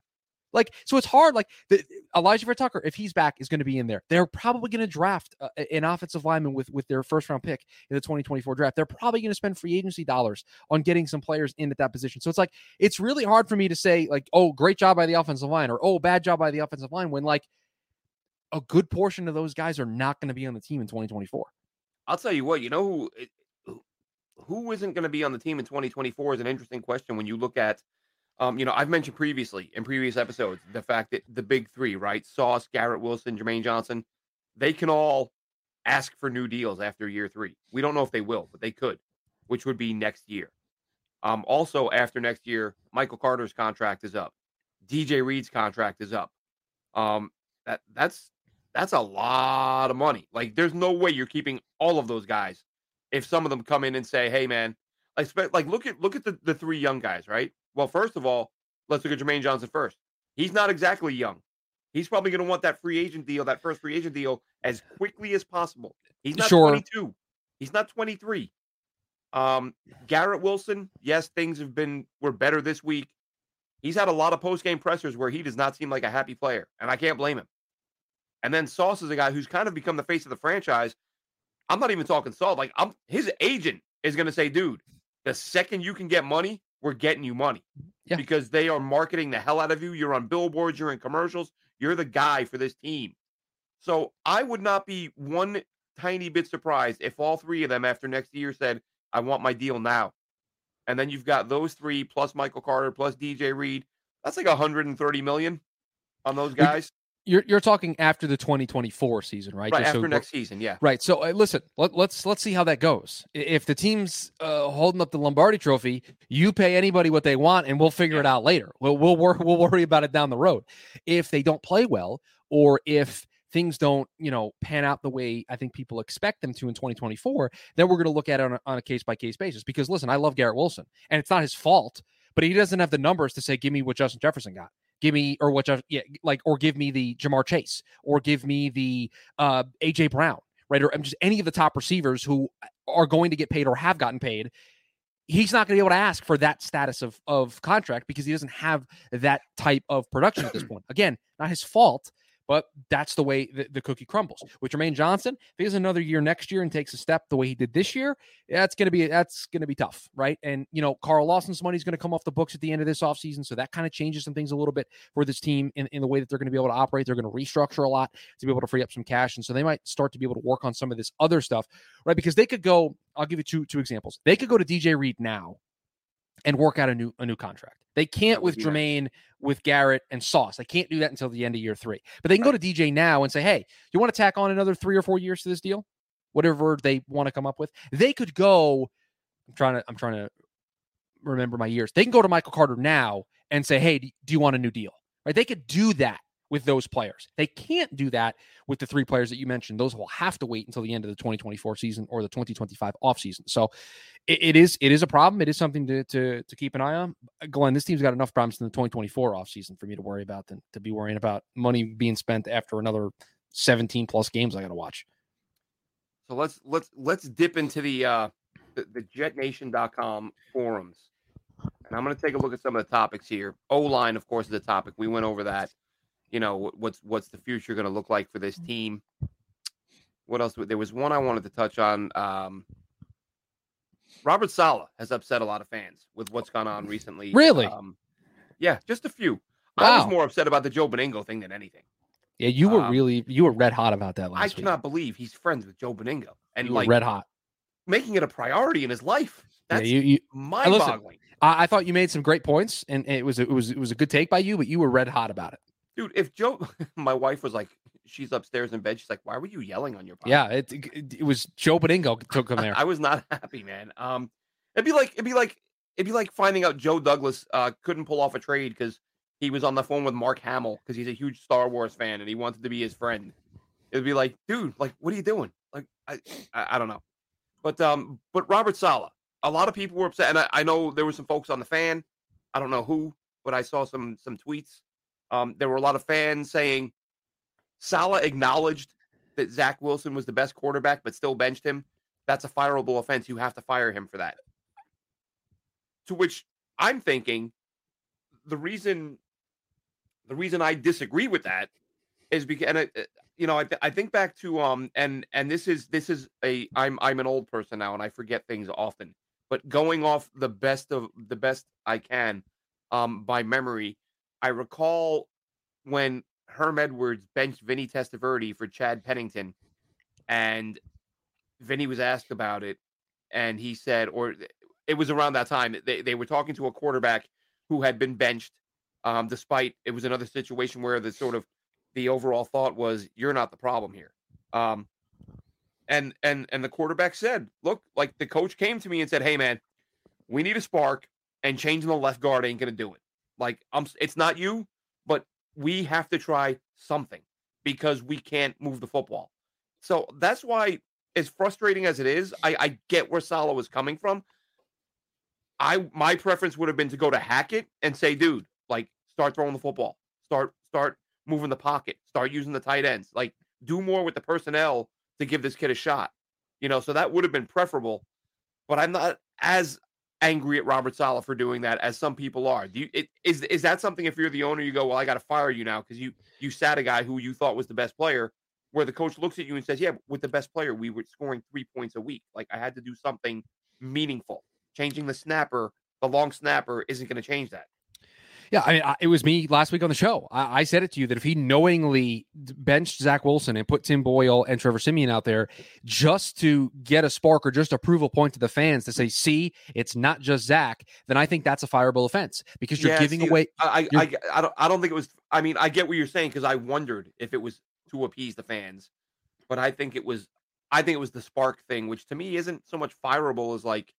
Like, so it's hard. Like, the, Alijah Vera Tucker, if he's back, is going to be in there. They're probably going to draft uh, an offensive lineman with with their first round pick in the 2024 draft. They're probably going to spend free agency dollars on getting some players in at that position. So it's like it's really hard for me to say like, oh, great job by the offensive line, or oh, bad job by the offensive line, when like a good portion of those guys are not going to be on the team in 2024. I'll tell you what, you know who who isn't going to be on the team in 2024 is an interesting question when you look at um, you know, I've mentioned previously in previous episodes the fact that the big three, right? Sauce, Garrett Wilson, Jermaine Johnson, they can all ask for new deals after year three. We don't know if they will, but they could. which would be next year. Um, also, after next year, Michael Carter's contract is up. DJ Reed's contract is up. Um, that that's that's a lot of money. Like, there's no way you're keeping all of those guys. If some of them come in and say, "Hey, man," like, like look at look at the, the three young guys, right? Well, first of all, let's look at Jermaine Johnson first. He's not exactly young. He's probably going to want that free agent deal, that first free agent deal, as quickly as possible. He's not sure. 22. He's not 23. Um, Garrett Wilson, yes, things have been were better this week. He's had a lot of post game pressers where he does not seem like a happy player, and I can't blame him. And then Sauce is a guy who's kind of become the face of the franchise. I'm not even talking Sauce. Like I'm his agent is going to say, dude, the second you can get money, we're getting you money. Yeah. Because they are marketing the hell out of you. You're on billboards, you're in commercials, you're the guy for this team. So I would not be one tiny bit surprised if all three of them after next year said, I want my deal now. And then you've got those three plus Michael Carter plus DJ Reed. That's like 130 million on those guys. You're you're talking after the 2024 season, right? Right Just after so, next season, yeah. Right. So uh, listen, let, us let's, let's see how that goes. If the team's uh, holding up the Lombardi Trophy, you pay anybody what they want, and we'll figure yeah. it out later. We'll we'll wor- we'll worry about it down the road. If they don't play well, or if things don't you know pan out the way I think people expect them to in 2024, then we're going to look at it on a case by case basis. Because listen, I love Garrett Wilson, and it's not his fault, but he doesn't have the numbers to say, "Give me what Justin Jefferson got." Give me or what yeah like or give me the Ja'Marr Chase or give me the uh AJ Brown right or just any of the top receivers who are going to get paid or have gotten paid he's not going to be able to ask for that status of of contract because he doesn't have that type of production at this [clears throat] point. Again not his fault but that's the way the, the, cookie crumbles. With Jermaine Johnson, if he has another year next year and takes a step the way he did this year, that's gonna be that's gonna be tough, right? And you know, Carl Lawson's money is gonna come off the books at the end of this offseason. So that kind of changes some things a little bit for this team in, in the way that they're gonna be able to operate. They're gonna restructure a lot to be able to free up some cash. And so they might start to be able to work on some of this other stuff, right? Because they could go, I'll give you two two examples. They could go to DJ Reed now and work out a new a new contract. They can't with Jermaine, nice. with Garrett and Sauce. They can't do that until the end of year three. But they can right. go to DJ now and say, "Hey, you want to tack on another three or four years to this deal? Whatever they want to come up with." They could go. I'm trying to. I'm trying to remember my years. They can go to Michael Carter now and say, "Hey, do you want a new deal?" Right? They could do that with those players. They can't do that with the three players that you mentioned. Those will have to wait until the end of the 2024 season or the 2025 offseason. So it, it is it is a problem. It is something to, to to keep an eye on. Glenn, this team's got enough problems in the 2024 offseason for me to worry about than to be worrying about money being spent after another 17 plus games I got to watch. So let's let's let's dip into the uh the, the jetnation.com forums. And I'm going to take a look at some of the topics here. O line, of course, is a topic. We went over that you know what's what's the future going to look like for this mm. team? What else there was one i wanted to touch on um, robert saleh has upset a lot of fans with what's gone on recently really? um, yeah just a few. Wow. i was more upset about the joe benigno thing than anything. Yeah you were um, really you were red hot about that last i week. cannot believe he's friends with joe benigno and you like red hot. making it a priority in his life. That's yeah, you, you, mind-boggling. I, I thought you made some great points and it was it was it was a good take by you but you were red hot about it Dude, if Joe, [laughs] my wife was like, she's upstairs in bed. She's like, why were you yelling on your podcast? Yeah, it, it, it was Joe Benigno [laughs] took him there. I was not [laughs] happy, man. Um, it'd be like, it'd be like, it'd be like finding out Joe Douglas uh, couldn't pull off a trade because he was on the phone with Mark Hamill because he's a huge Star Wars fan and he wanted to be his friend. It'd be like, dude, like, what are you doing? Like, I, I, I don't know. But um, but Robert Saleh, a lot of people were upset, and I, I know there were some folks on the fan. I don't know who, but I saw some some tweets um, there were a lot of fans saying Saleh acknowledged that Zach Wilson was the best quarterback, but still benched him. That's a fireable offense. You have to fire him for that. To which I'm thinking the reason the reason I disagree with that is because and I, uh, you know I, th- I think back to um and and this is this is a I'm I'm an old person now and I forget things often but going off the best of the best I can um by memory I recall when Herm Edwards benched Vinny Testaverde for Chad Pennington, and Vinny was asked about it, and he said, or it was around that time they they were talking to a quarterback who had been benched, um, despite it was another situation where the sort of the overall thought was you're not the problem here. Um, and and and the quarterback said, "Look, like the coach came to me and said, "Hey, man, we need a spark, and changing the left guard ain't gonna do it. Like, I'm, it's not you, but we have to try something because we can't move the football. So that's why, as frustrating as it is, I, I get where Saleh was coming from. I my preference would have been to go to Hackett and say, dude, like start throwing the football, start start moving the pocket, start using the tight ends, like do more with the personnel to give this kid a shot. You know, so that would have been preferable. But I'm not as angry at Robert Saleh for doing that as some people are. Do you it, is is that something if you're the owner you go, "Well, I got to fire you now because you you sat a guy who you thought was the best player." Where the coach looks at you and says, "Yeah, with the best player, we were scoring 3 points a week. Like I had to do something meaningful." changing the snapper, the long snapper, isn't going to change that. Yeah, I mean, I, it was me last week on the show. I, I, said it to you that if he knowingly benched Zach Wilson and put Tim Boyle and Trevor Siemian out there just to get a spark or just a prove a point to the fans to say, "See, it's not just Zach," then I think that's a fireable offense because you're yeah, giving see, away. I, I, I, don't, I don't think it was. I mean, I get what you're saying because I wondered if it was to appease the fans, but I think it was. I think it was the spark thing, which to me isn't so much fireable as like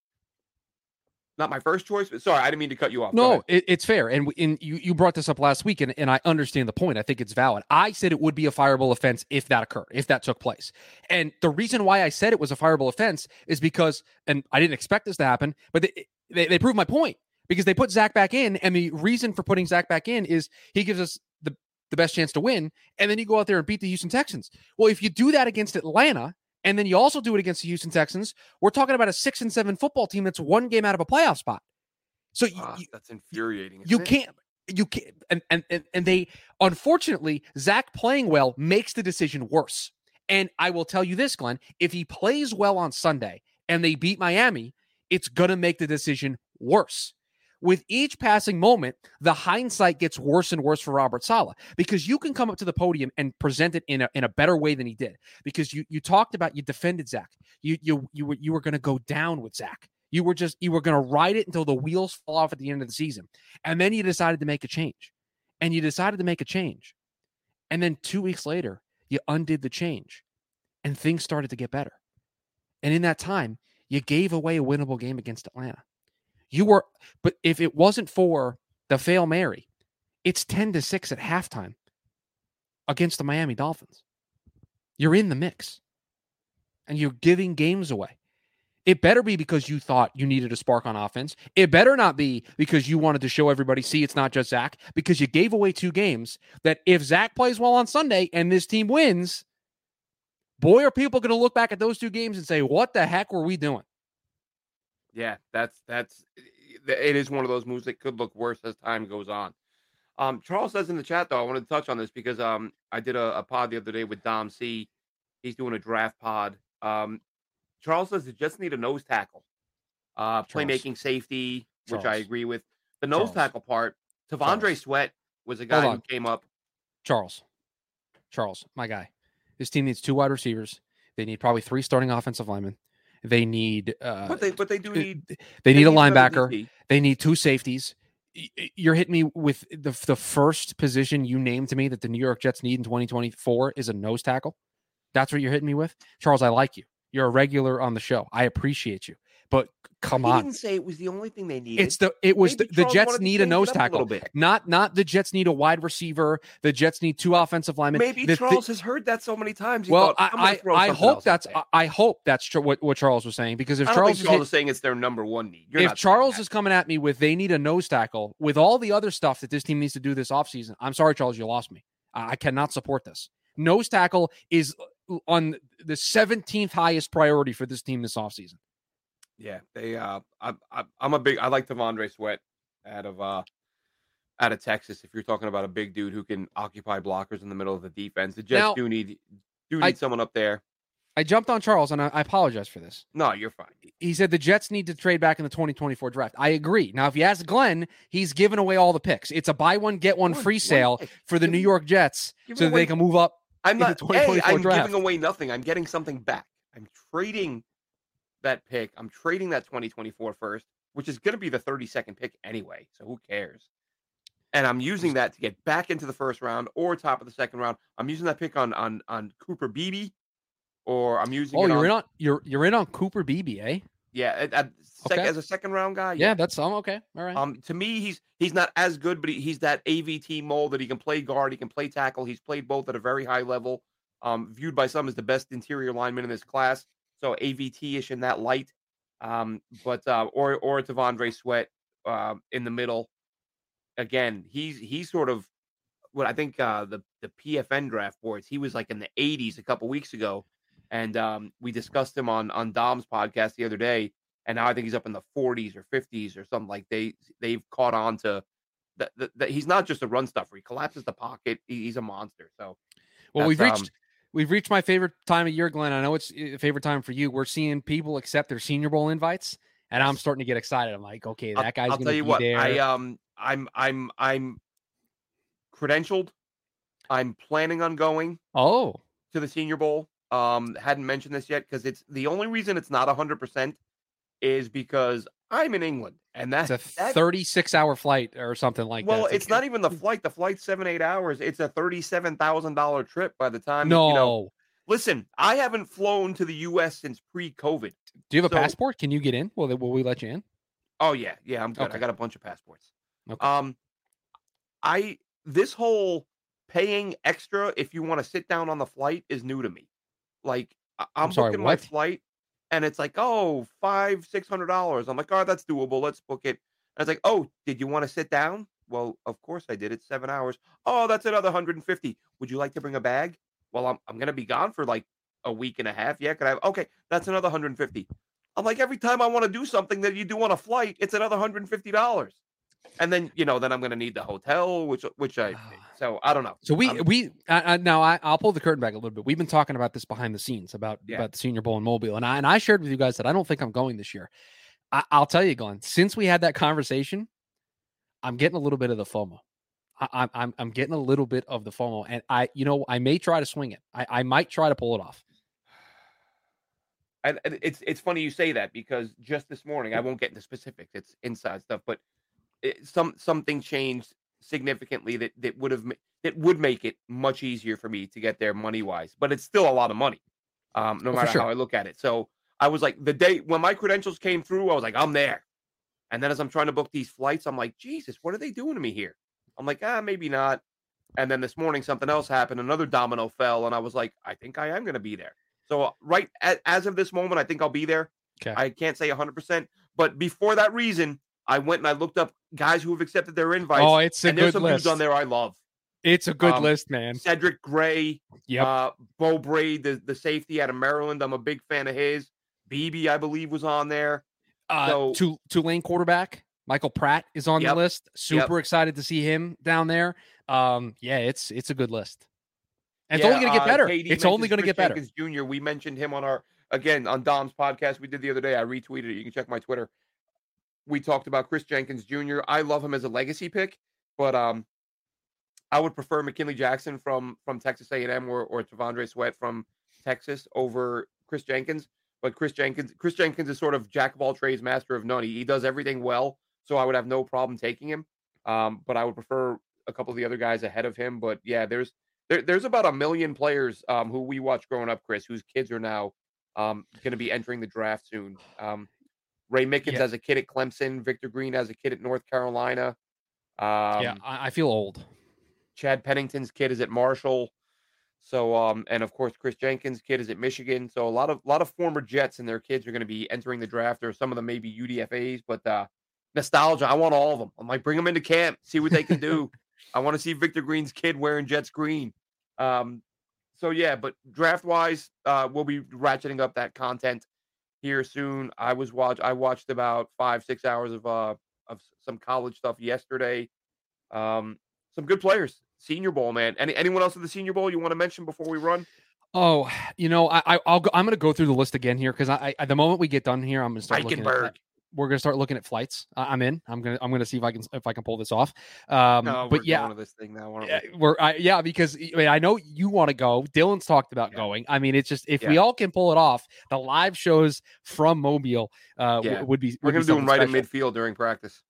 not my first choice. But sorry, I didn't mean to cut you off. No, it, it's fair. And, in you, you brought this up last week, and, and I understand the point. I think it's valid. I said it would be a fireable offense if that occurred, if that took place. And the reason why I said it was a fireable offense is because, and I didn't expect this to happen, but they, they, they proved my point because they put Zach back in. And the reason for putting Zach back in is he gives us the, the best chance to win. And then you go out there and beat the Houston Texans. Well, if you do that against Atlanta, and then you also do it against the Houston Texans, we're talking about a six and seven football team that's one game out of a playoff spot. So ah, you, that's infuriating. You can't. You can't. And, and and and they unfortunately Zach playing well makes the decision worse. And I will tell you this, Glenn: if he plays well on Sunday and they beat Miami, it's gonna make the decision worse. With each passing moment, the hindsight gets worse and worse for Robert Saleh because you can come up to the podium and present it in a, in a better way than he did. Because you you talked about you defended Zach, you you you were you were going to go down with Zach, you were just you were going to ride it until the wheels fall off at the end of the season, and then you decided to make a change, and you decided to make a change, and then two weeks later you undid the change, and things started to get better, and in that time you gave away a winnable game against Atlanta. You were, but if it wasn't for the fail Mary, it's 10 to 6 at halftime against the Miami Dolphins. You're in the mix and you're giving games away. It better be because you thought you needed a spark on offense. It better not be because you wanted to show everybody, see, it's not just Zach, because you gave away two games that if Zach plays well on Sunday and this team wins, boy, are people going to look back at those two games and say, what the heck were we doing? Yeah, that's that's it is one of those moves that could look worse as time goes on. Um, Charles says in the chat though, I wanted to touch on this because um, I did a, a pod the other day with Dom C. He's doing a draft pod. Um, Charles says they just need a nose tackle, uh, playmaking safety, Charles. which I agree with. The nose Charles. tackle part, Charles. Sweat was a guy who came up. Charles, Charles, my guy. This team needs two wide receivers. They need probably three starting offensive linemen. They need, uh, but they but they do need they, they need, need a linebacker. They need two safeties. You're hitting me with the the first position you named to me that the New York Jets need in 2024 is a nose tackle. That's what you're hitting me with, Charles. I like you. You're a regular on the show. I appreciate you. But come he on. didn't say it was the only thing they needed. It's the it was the, the, Jets need a nose tackle. A not not the Jets need a wide receiver. The Jets need two offensive linemen. Maybe the, Charles the, has heard that so many times. well, thought, I I, I hope that's I, I, hope that's tr- what, what Charles was saying because if Charles, is, Charles is saying it's their number one need, You're if Charles is coming at me with they need a nose tackle with all the other stuff that this team needs to do this offseason, I'm sorry, Charles, you lost me. I cannot support this. Nose tackle is uh, on the 17th highest priority for this team this offseason. Yeah, they. Uh, I, I, I'm a big. I like T'Vondre Sweat out of uh, out of Texas. If you're talking about a big dude who can occupy blockers in the middle of the defense, the Jets now, do need do need I, someone up there. I jumped on Charles, and I, I, apologize for this. No, you're fine. He said the Jets need to trade back in the 2024 draft. I agree. Now, if you ask Glenn, he's giving away all the picks. It's a buy one get one free sale for the New York Jets, so that they can move up I'm not. Hey, I'm draft. giving away nothing. I'm getting something back. I'm trading that pick. I'm trading that 2024 first, which is going to be the 32nd pick anyway. So who cares? And I'm using that to get back into the first round or top of the second round. I'm using that pick on on on Cooper Beebe or I'm using. Oh, you're on, in on you're you're in on Cooper Beebe, eh? Yeah, at, at sec- Okay. as a second round guy. Yeah, that's um, okay. All right. Um, to me, he's he's not as good, but he, he's that AVT mold that he can play guard, he can play tackle. He's played both at a very high level. Um, viewed by some as the best interior lineman in this class. So AVT ish in that light. Um, but uh, or or T'Vondre Sweat uh, in the middle. Again, he's he's sort of what I think uh, the the PFN draft boards. He was like in the 80s a couple weeks ago, and um, we discussed him on on Dom's podcast the other day. And now I think he's up in the 40s or 50s or something like they they've caught on to that. he's not just a run stuffer. He collapses the pocket. He- he's a monster. So well, we've reached we've reached my favorite time of year, Glenn. I know it's a favorite time for you. We're seeing people accept their Senior Bowl invites, and I'm starting to get excited. I'm like, okay, that I'll, guy's I'll going tell to you be what. there. I um I'm I'm I'm credentialed. I'm planning on going oh, to the Senior Bowl. Um, hadn't mentioned this yet because it's the only reason it's not hundred percent is because I'm in England and that's a that, 36 hour flight or something like well, that. it's not even the flight. The flight's seven eight hours. It's a thirty seven thousand dollar trip by the time no. you know. Listen, I haven't flown to the U.S. since pre-COVID. Do you have a passport? Can you get in? Will they, will we let you in? Oh yeah, yeah, I'm good. I got a bunch of passports. Okay. Um, I this whole paying extra if you want to sit down on the flight is new to me. Like I- I'm, sorry, booking my flight, and it's like oh five six hundred dollars. I'm like oh that's doable. Let's book it. And it's like oh did you want to sit down? Well of course I did. It's seven hours. Oh that's another hundred and fifty. Would you like to bring a bag? Well I'm I'm gonna be gone for like a week and a half. Yeah, could I have? Okay, that's another hundred and fifty. I'm like, every time I want to do something that you do on a flight, it's another hundred and fifty dollars. And then you know, then I'm gonna need the hotel, which which I so I don't know. So we we uh, uh, now I, I'll pull the curtain back a little bit. We've been talking about this behind the scenes about Yeah. about the Senior Bowl in Mobile, and I and I shared with you guys that I don't think I'm going this year. I, I'll tell you, Glenn. Since we had that conversation, I'm getting a little bit of the FOMO. I, I'm I'm I'm getting a little bit of the FOMO, and I you know I may try to swing it. I, I might try to pull it off. and it's it's funny you say that because just this morning I won't get into specifics. It's inside stuff, but it, some something changed significantly that that would have that would make it much easier for me to get there money wise. But it's still a lot of money, um, no Oh, matter sure. how I look at it. So I was like, the day when my credentials came through, I was like, I'm there. And then as I'm trying to book these flights, I'm like, Jesus, what are they doing to me here? I'm like, ah, maybe not. And then this morning, something else happened. Another domino fell, and I was like, I think I am going to be there. So uh, right as of this moment, I think I'll be there. Okay. I can't say 100%, but before that reason, I went and I looked up guys who have accepted their invites. Oh, it's a and there's some list. dudes on there I love. It's a good Um, list, man. Cedric Gray, Yep. uh, Beau Brade, the, the safety out of Maryland. I'm a big fan of his. BB, I believe, was on there. Uh, so- Tul- Tulane quarterback Michael Pratt is on Yep. the list. Super excited to see him down there. Um, yeah, it's it's a good list. And it's only going to get uh, better. KD It's only going to get better. Jenkins Jr. We mentioned him on our again on Dom's podcast we did the other day. I retweeted it. You can check my Twitter. We talked about Kris Jenkins Jr. I love him as a legacy pick, but um, I would prefer McKinley Jackson from from Texas A&M or or T'Vondre Sweat from Texas over Kris Jenkins. But Kris Jenkins, Kris Jenkins is sort of jack of all trades, master of none. He, he does everything well, so I would have no problem taking him. Um, but I would prefer a couple of the other guys ahead of him. But yeah, there's there, there's about a million players um, who we watched growing up, Chris, whose kids are now um, going to be entering the draft soon. Um, Ray Mickens Yeah. as a kid at Clemson, Victor Green as a kid at North Carolina. Um, yeah, I, I feel old. Chad Pennington's kid is at Marshall. So um and of course Kris Jenkins' kid is at Michigan. So a lot of lot of former Jets and their kids are going to be entering the draft, or some of them may be UDFA's, but uh nostalgia. I want all of them. I'm like, bring them into camp, see what they can do. [laughs] I want to see Victor Green's kid wearing Jets green. Um, so yeah, but draft wise, uh, we'll be ratcheting up that content here soon. I was watch I watched about five six hours of uh of some college stuff yesterday. Um, some good players. Senior Bowl, man. Any anyone else in the Senior Bowl you want to mention before we run? Oh, [sighs] you know, I, I I'll go, I'm going to go through the list again here because I, I the moment we get done here, I'm going to start looking at, Eichenberg. We're going to start looking at flights. I'm in. I'm going to I'm going to see if I can if I can pull this off. Um, No, but yeah, this thing now. Aren't Yeah, we? we're I, yeah because I, mean, I know you want to go. Dylan's talked about Yeah. going. I mean, it's just if we all can pull it off, the live shows from Mobile uh, w- would be. We're going to do them right something in midfield during practice.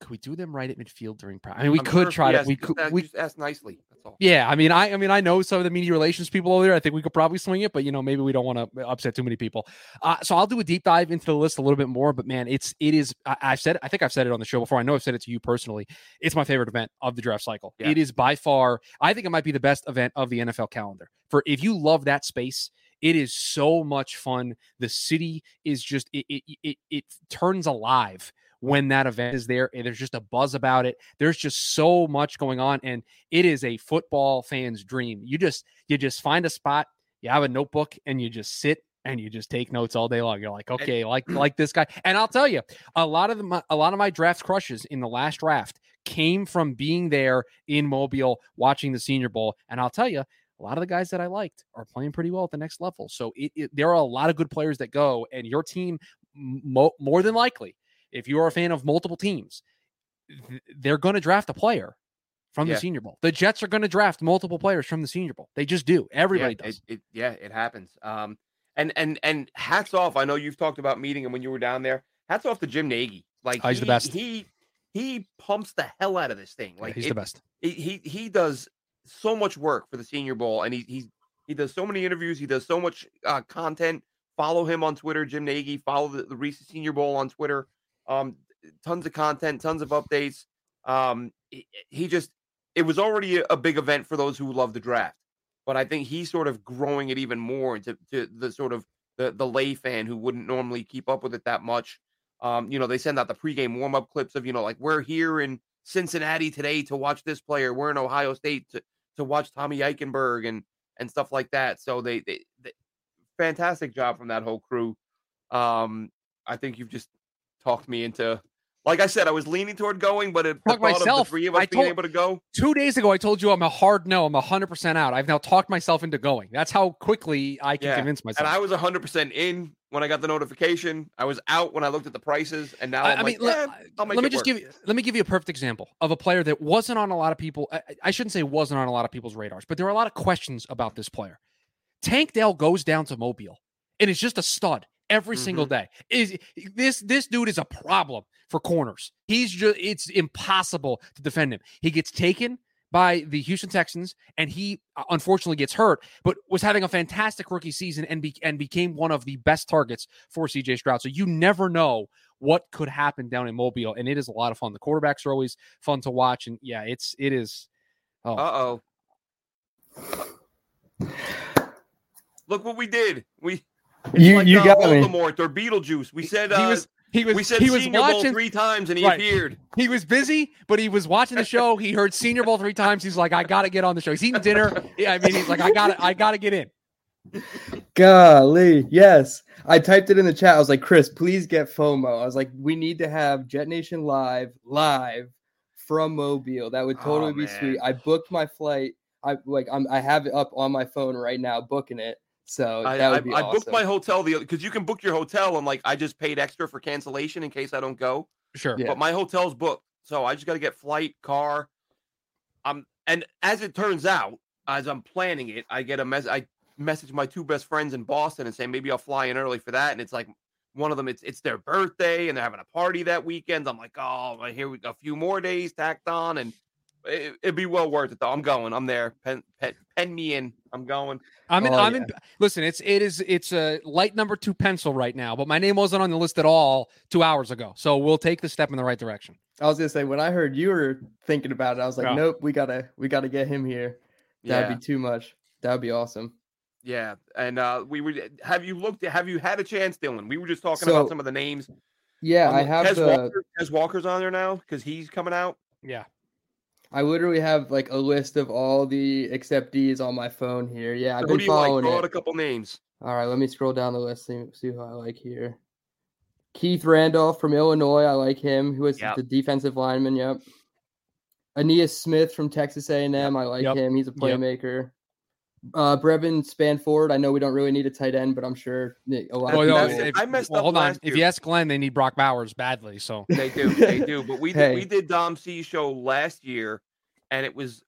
Could we do them right at midfield during practice? I mean, we I'm could sure try to. We could. ask- We just ask nicely. That's all. Yeah, I mean, I, I mean, I know some of the media relations people over there. I think we could probably swing it, but you know, maybe we don't want to upset too many people. Uh, so I'll do a deep dive into the list a little bit more. But man, it's it is. I, I've said, I think I've said it on the show before. I know I've said it to you personally. It's my favorite event of the draft cycle. Yeah. It is by far. I think it might be the best event of the NFL calendar. For if you love that space, it is so much fun. The city is just it it it, it turns alive when that event is there and there's just a buzz about it. There's just so much going on and it is a football fan's dream. You just you just find a spot you have a notebook and you just sit and you just take notes all day long. You're like okay like like this guy. And i'll tell you a lot of the, a lot of my draft crushes in the last draft came from being there in mobile watching the senior bowl and i'll tell you a lot of the guys that I liked are playing pretty well at the next level. So it, it, there are a lot of good players that go, and your team, mo- more than likely, if you are a fan of multiple teams, they're going to draft a player from Yeah. the Senior Bowl. The Jets are going to draft multiple players from the Senior Bowl. They just do. Everybody yeah, does. It, it, yeah, it happens. Um, and and and hats off. I know you've talked about meeting him when you were down there. Hats off to Jim Nagy. Like Oh, he's the he- best. He he pumps the hell out of this thing. Yeah, Like he's it- the best. he he he does so much work for the Senior Bowl, and he he he does so many interviews. He does so much uh, content. Follow him on Twitter, Jim Nagy. Follow the, the recent Senior Bowl on Twitter. Um, tons of content, tons of updates. Um, he, he just it was already a, big event for those who love the draft, but I think he's sort of growing it even more into to the sort of the the lay fan who wouldn't normally keep up with it that much. Um, you know, they send out the pregame warm up clips of you know like we're here in Cincinnati today to watch this player. We're in Ohio State to to watch Tommy Eichenberg and and stuff like that. So they they, they fantastic job from that whole crew. Um, I think you've just talked me into. Like I said, I was leaning toward going, but it, the Talk thought of myself. the three of us I being told- able to go. Two days ago, I told you I'm a hard no. I'm 100% out. I've now talked myself into going. That's how quickly I can Yeah, convince myself. And I was 100% in when I got the notification. I was out when I looked at the prices, and now I, I'm I like, mean, "Yeah, eh, let, I'll make let me just work." give you let me give you a perfect example of a player that wasn't on a lot of people. I, I shouldn't say wasn't on a lot of people's radars, but there are a lot of questions about this player. Tank Dell goes down to Mobile and it's just a stud every single Mm-hmm. day. Is this this dude is a problem for corners? He's just it's impossible to defend him. He gets taken by the Houston Texans, and he uh, unfortunately gets hurt, but was having a fantastic rookie season and be, and became one of the best targets for CJ Stroud. So you never know what could happen down in Mobile, and it is a lot of fun. The quarterbacks are always fun to watch, and yeah, it's it is. Oh, Uh oh. Look what we did. We it's You- like, you got me. Or Beetlejuice. We said he uh, was he was we said he was Senior Bowl watching. three times and he Right. appeared. He was busy, but he was watching the show. [laughs] He heard Senior Bowl three times. He's like, I got to get on the show. He's eating dinner. Yeah, I mean, he's like, I got to I got to get in. Golly, yes. I typed it in the chat. I was like, Chris, please get FOMO. I was like, we need to have Jet Nation live, live from Mobile. That would totally Oh, be sweet. I booked my flight. I like I'm I have it up on my phone right now, booking it. So I, that I, would be I awesome. booked my hotel the because you can book your hotel and like I just paid extra for cancellation in case I don't go. Sure. Yeah. But my hotel's booked, so I just got to get flight, car. Um, and as it turns out, as I'm planning it, I get a mess. I message my two best friends in Boston and say maybe I'll fly in early for that. And it's like one of them, it's it's their birthday and they're having a party that weekend. I'm like, oh, well, here we go, a few more days tacked on, and it, it'd be well worth it though. I'm going. I'm there. Pen, pen, pen me in. I'm going. I'm in. Oh, I'm in. Listen, it's it is it's a light number two pencil right now, but my name wasn't on the list at all two hours ago. So we'll take the step in the right direction. I was gonna say when I heard you were thinking about it, I was like, Yeah. nope, we gotta we gotta get him here. That'd Yeah, be too much. That'd be awesome. yeah. And uh, we were. Have you looked? Have you had a chance, Dylan? We were just talking So, about some of the names. Yeah, Um, I have Kes the Walker, Kes Walker's on there now because he's coming out. Yeah. I literally have like a list of all the acceptees on my phone here. Yeah, I've Who been do you like? following Throw it. out a couple names. All right, let me scroll down the list. See, see who I like here. Keith Randolph from Illinois. I like him. Who is Yep. the defensive lineman? Yep. Ainias Smith from Texas A&M. I like Yep. him. He's a Yep. playmaker. Uh, Brevyn Spann-Ford. I know we don't really need a tight end, but I'm sure that a lot Well, of no, people. if- I messed well, up hold on. last If you ask Glenn, they need Brock Bowers badly. So [laughs] They do, they do. But we did, we did Dom C show last year, and it was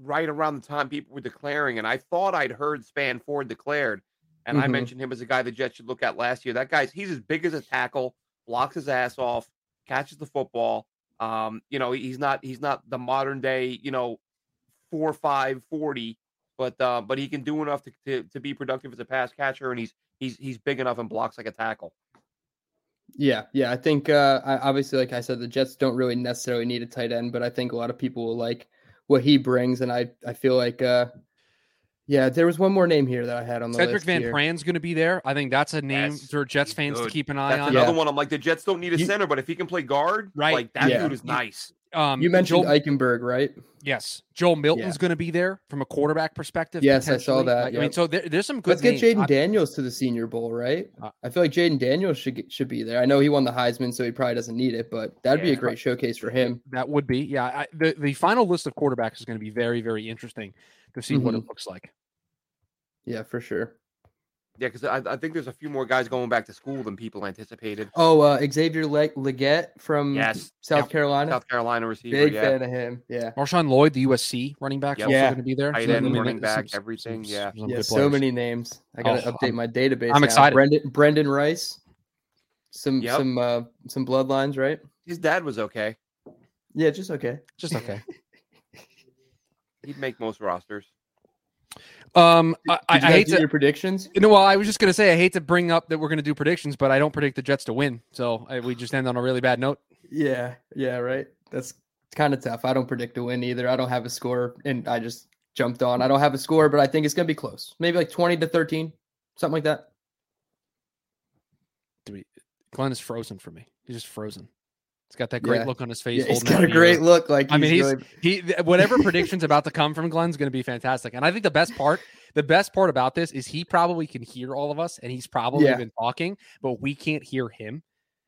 right around the time people were declaring, and I thought I'd heard Spann-Ford declared, and I Mhm. mentioned him as a guy the Jets should look at last year. That guy's he's as big as a tackle, blocks his ass off, catches the football. Um, you know, he's not he's not the modern day, you know, four, five, 40, but uh, but he can do enough to, to to be productive as a pass catcher, and he's he's he's big enough and blocks like a tackle. Yeah, yeah. I think uh, I, obviously, like I said, the Jets don't really necessarily need a tight end, but I think a lot of people will like what he brings, and I I feel like uh, yeah, there was one more name here that I had on the Cedric list. Sedrick Van here. Pran's going to be there. I think that's a name Yes, for Jets he's fans to keep an eye That's on. another Yeah. one. I'm like the Jets don't need a You- center, but if he can play guard, Right. like that Yeah. dude is nice. Um, You mentioned Joel, Eichenberg, right? yes, Joe Milton's Yeah. going to be there from a quarterback perspective. Yes, I saw that, I mean, so there, there's some good. Let's get names. Jayden Daniels to the Senior Bowl, right? Uh, I feel like Jayden Daniels should get, should be there. I know he won the Heisman, so he probably doesn't need it, but that'd be a great showcase for him. That would be, yeah. I, the the final list of quarterbacks is going to be very very interesting to see what it Mm-hmm. looks like. Yeah, for sure. Yeah, because I, I think there's a few more guys going back to school than people anticipated. Oh, uh, Xavier Le- Legette from Yes. South Yep. Carolina. South Carolina receiver, Big yeah, fan of him. Yeah. Marshawn Lloyd, the USC running back, is Yep. also Yeah. going to be there. Tight So, end, I running there's back, everything, yeah. some Yeah, so many names. I gotta Oh, update I'm- my database. I'm now. excited. Brendan Brendan Rice. Some Yep. some uh some bloodlines, right? His dad was okay. Yeah, just okay. Just okay. [laughs] He'd make most rosters. Um, I, I, Did you I guys hate to. your predictions. No, well, I was just going to say I hate to bring up that we're going to do predictions, but I don't predict the Jets to win. So I, we just end on a really bad note. Yeah, yeah, right. That's kind of tough. I don't predict a win either. I don't have a score, and I just jumped on. I don't have a score, but I think it's gonna be close. Maybe like twenty to thirteen, something like that. We- Glenn is frozen for me. He's just frozen. He's got that great Yeah. look on his face. Yeah, he's got a great look. Like I mean, he's really- he whatever predictions about to come from Glenn's going to be fantastic. And I think the best part, the best part about this is he probably can hear all of us, and he's probably Yeah. been talking, but we can't hear him.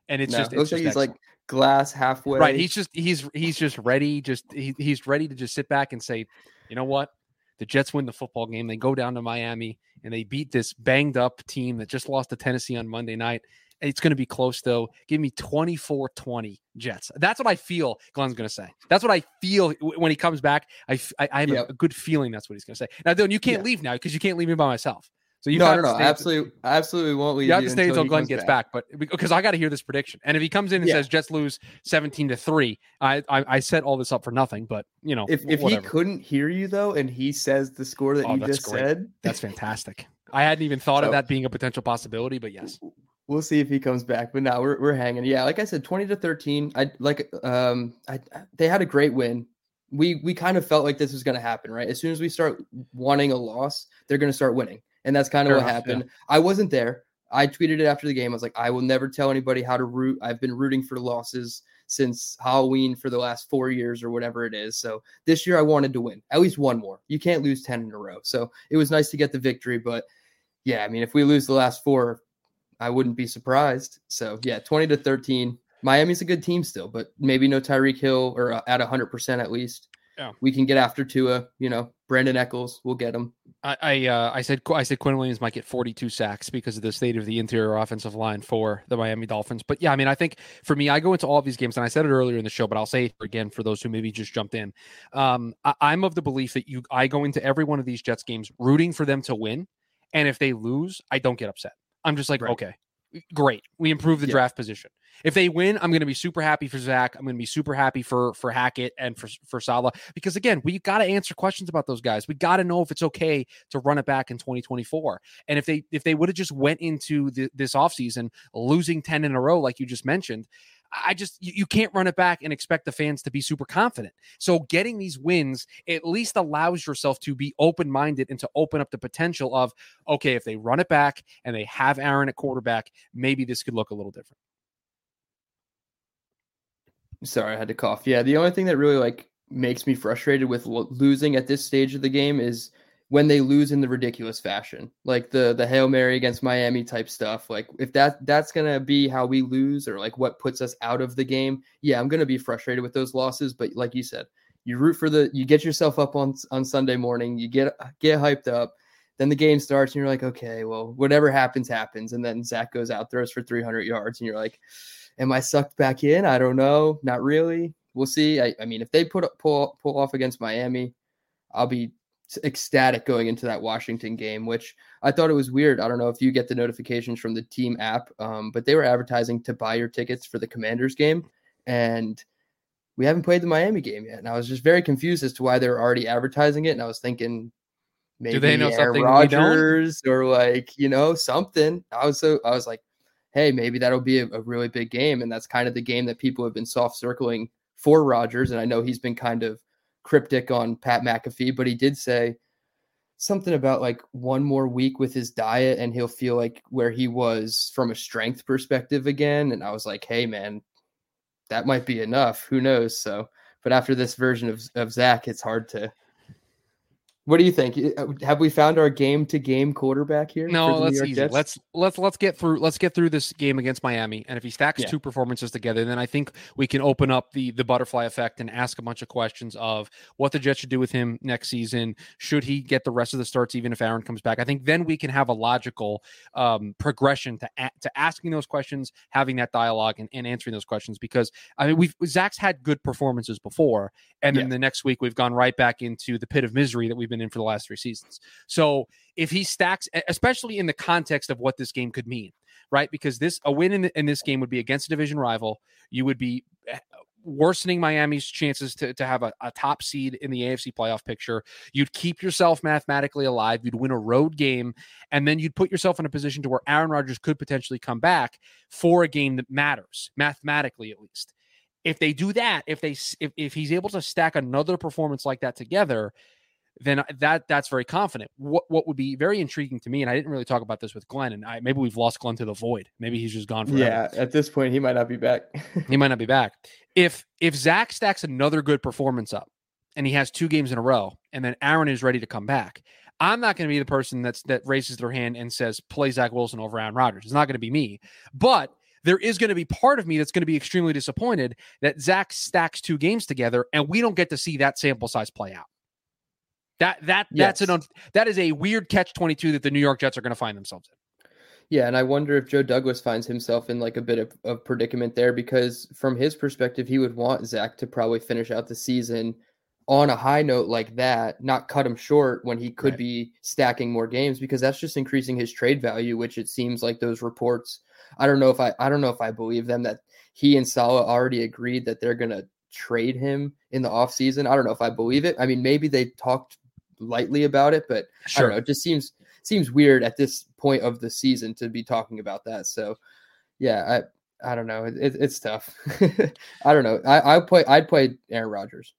And it's no, just it it's looks like just he's like glass halfway. right. He's just he's he's just ready. Just he, he's ready to just sit back and say, you know what, the Jets win the football game. They go down to Miami and they beat this banged up team that just lost to Tennessee on Monday night. It's going to be close though. Give me 24-20 Jets. That's what I feel Glenn's going to say. That's what I feel when he comes back. I I have a- Yep. a, good feeling that's what he's going to say. Now, Dylan, you can't Yeah. leave now because you can't leave me by myself. So you no, have no, to no, absolutely, absolutely won't leave You have to stay until he Glenn gets back, but because I got to hear this prediction. And if he comes in and Yeah. says Jets lose seventeen to three, I, I I set all this up for nothing. But you know, If if he couldn't hear you though, and he says the score that Oh, you just great. said, that's fantastic. I hadn't even thought of that being a potential possibility, but yes, we'll see if he comes back. But now we're we're hanging. Yeah, like I said, twenty to thirteen. I like um I they had a great win. We we kind of felt like this was going to happen, right? As soon as we start wanting a loss, they're going to start winning, and that's kind of Fair what enough, yeah. happened. I wasn't there. I tweeted it after the game. I was like, I will never tell anybody how to root. I've been rooting for losses since Halloween for the last four years or whatever it is. So this year I wanted to win at least one more. You can't lose 10 in a row. So it was nice to get the victory. But yeah, I mean, if we lose the last four, I wouldn't be surprised. So yeah, 20 to 13. Miami's a good team still, but maybe no Tyreek Hill or uh, at 100% at least. Yeah. We can get after Tua, you know, Brandon Eccles, we'll get him. I I, uh, I said I said Quinn Williams might get 42 sacks because of the state of the interior offensive line for the Miami Dolphins. But yeah, I mean, I think for me, I go into all of these games, and I said it earlier in the show, but I'll say it again for those who maybe just jumped in. Um, I, I'm of the belief that you I go into every one of these Jets games rooting for them to win, and if they lose, I don't get upset. I'm just like, Right. okay, great, we improved the Yeah. draft position. If they win, I'm going to be super happy for Zach. I'm going to be super happy for for Hackett and for for Saleh because again, we got to answer questions about those guys. We got to know if it's okay to run it back in 2024. And if they if they would have just went into the, this offseason losing 10 in a row like you just mentioned, I just you, you can't run it back and expect the fans to be super confident. So getting these wins at least allows yourself to be open-minded and to open up the potential of okay, if they run it back and they have Aaron at quarterback, maybe this could look a little different. Sorry, I had to cough. Yeah, the only thing that really like makes me frustrated with lo- losing at this stage of the game is when they lose in the ridiculous fashion, like the the hail mary against Miami type stuff. Like if that that's gonna be how we lose, or like what puts us out of the game, yeah, I'm gonna be frustrated with those losses. But like you said, you root for the, you get yourself up on on Sunday morning, you get get hyped up. Then the game starts, and you're like, okay, well, whatever happens, happens. And then Zach goes out, throws for 300 yards, and you're like, Am I sucked back in? I don't know. Not really. We'll see. I, I mean, if they put pull pull off against Miami, I'll be ecstatic going into that Washington game. Which I thought it was weird. I don't know if you get the notifications from the team app, um, but they were advertising to buy your tickets for the Commanders game, and we haven't played the Miami game yet. And I was just very confused as to why they were already advertising it. And I was thinking maybe they know Aaron something? Rodgers or like, you know, something. I was so I was like, hey, maybe that'll be a, a really big game. And that's kind of the game that people have been soft circling for Rodgers. And I know he's been kind of cryptic on Pat McAfee, but he did say something about like one more week with his diet and he'll feel like where he was from a strength perspective again. And I was like, hey, man, that might be enough. Who knows? So, but after this version of, of Zach, it's hard to. What do you think? Uh, Have we found our game to game quarterback here? No, for the New let's easy. Jets? Let's let's let's get through let's get through this game against Miami. And if he stacks Yeah. two performances together, then I think we can open up the the butterfly effect and ask a bunch of questions of what the Jets should do with him next season. Should he get the rest of the starts even if Aaron comes back? I think then we can have a logical um, progression to a- to asking those questions, having that dialogue, and, and answering those questions. Because I mean, we've Zach's had good performances before, and then Yeah. the next week we've gone right back into the pit of misery that we've been in for the last three seasons. So if he stacks, especially in the context of what this game could mean, right? Because this a win in, in this game would be against a division rival. You would be eh, worsening Miami's chances to, to have a, a top seed in the AFC playoff picture. You'd keep yourself mathematically alive. You'd win a road game, and then you'd put yourself in a position to where Aaron Rodgers could potentially come back for a game that matters mathematically, at least. If they do that, if they if, if he's able to stack another performance like that together, then that that's very confident. What what would be very intriguing to me, and I didn't really talk about this with Glenn, and I, maybe we've lost Glenn to the void. Maybe he's just gone forever. yeah, at this point, he might not be back. he might not be back. If if Zach stacks another good performance up, and he has two games in a row, and then Aaron is ready to come back, I'm not going to be the person that's that raises their hand and says play Zach Wilson over Aaron Rodgers. It's not going to be me, but there is going to be part of me that's going to be extremely disappointed that Zach stacks two games together and we don't get to see that sample size play out. That that that's an that is a weird catch twenty two that the New York Jets are going to find themselves in. Yeah, and I wonder if Joe Douglas finds himself in like a bit of, of predicament there because from his perspective, he would want Zach to probably finish out the season on a high note like that, not cut him short when he could Right. be stacking more games because that's just increasing his trade value, which it seems like those reports. I don't know if I I don't know if I believe them that he and Saleh already agreed that they're gonna trade him in the offseason. I don't know if I believe it. I mean, maybe they talked lightly about it, but I don't know. It just seems seems weird at this point of the season to be talking about that. So, yeah, I I don't know. It, it, it's tough. [laughs] I don't know. I I play. I'd play Aaron Rodgers.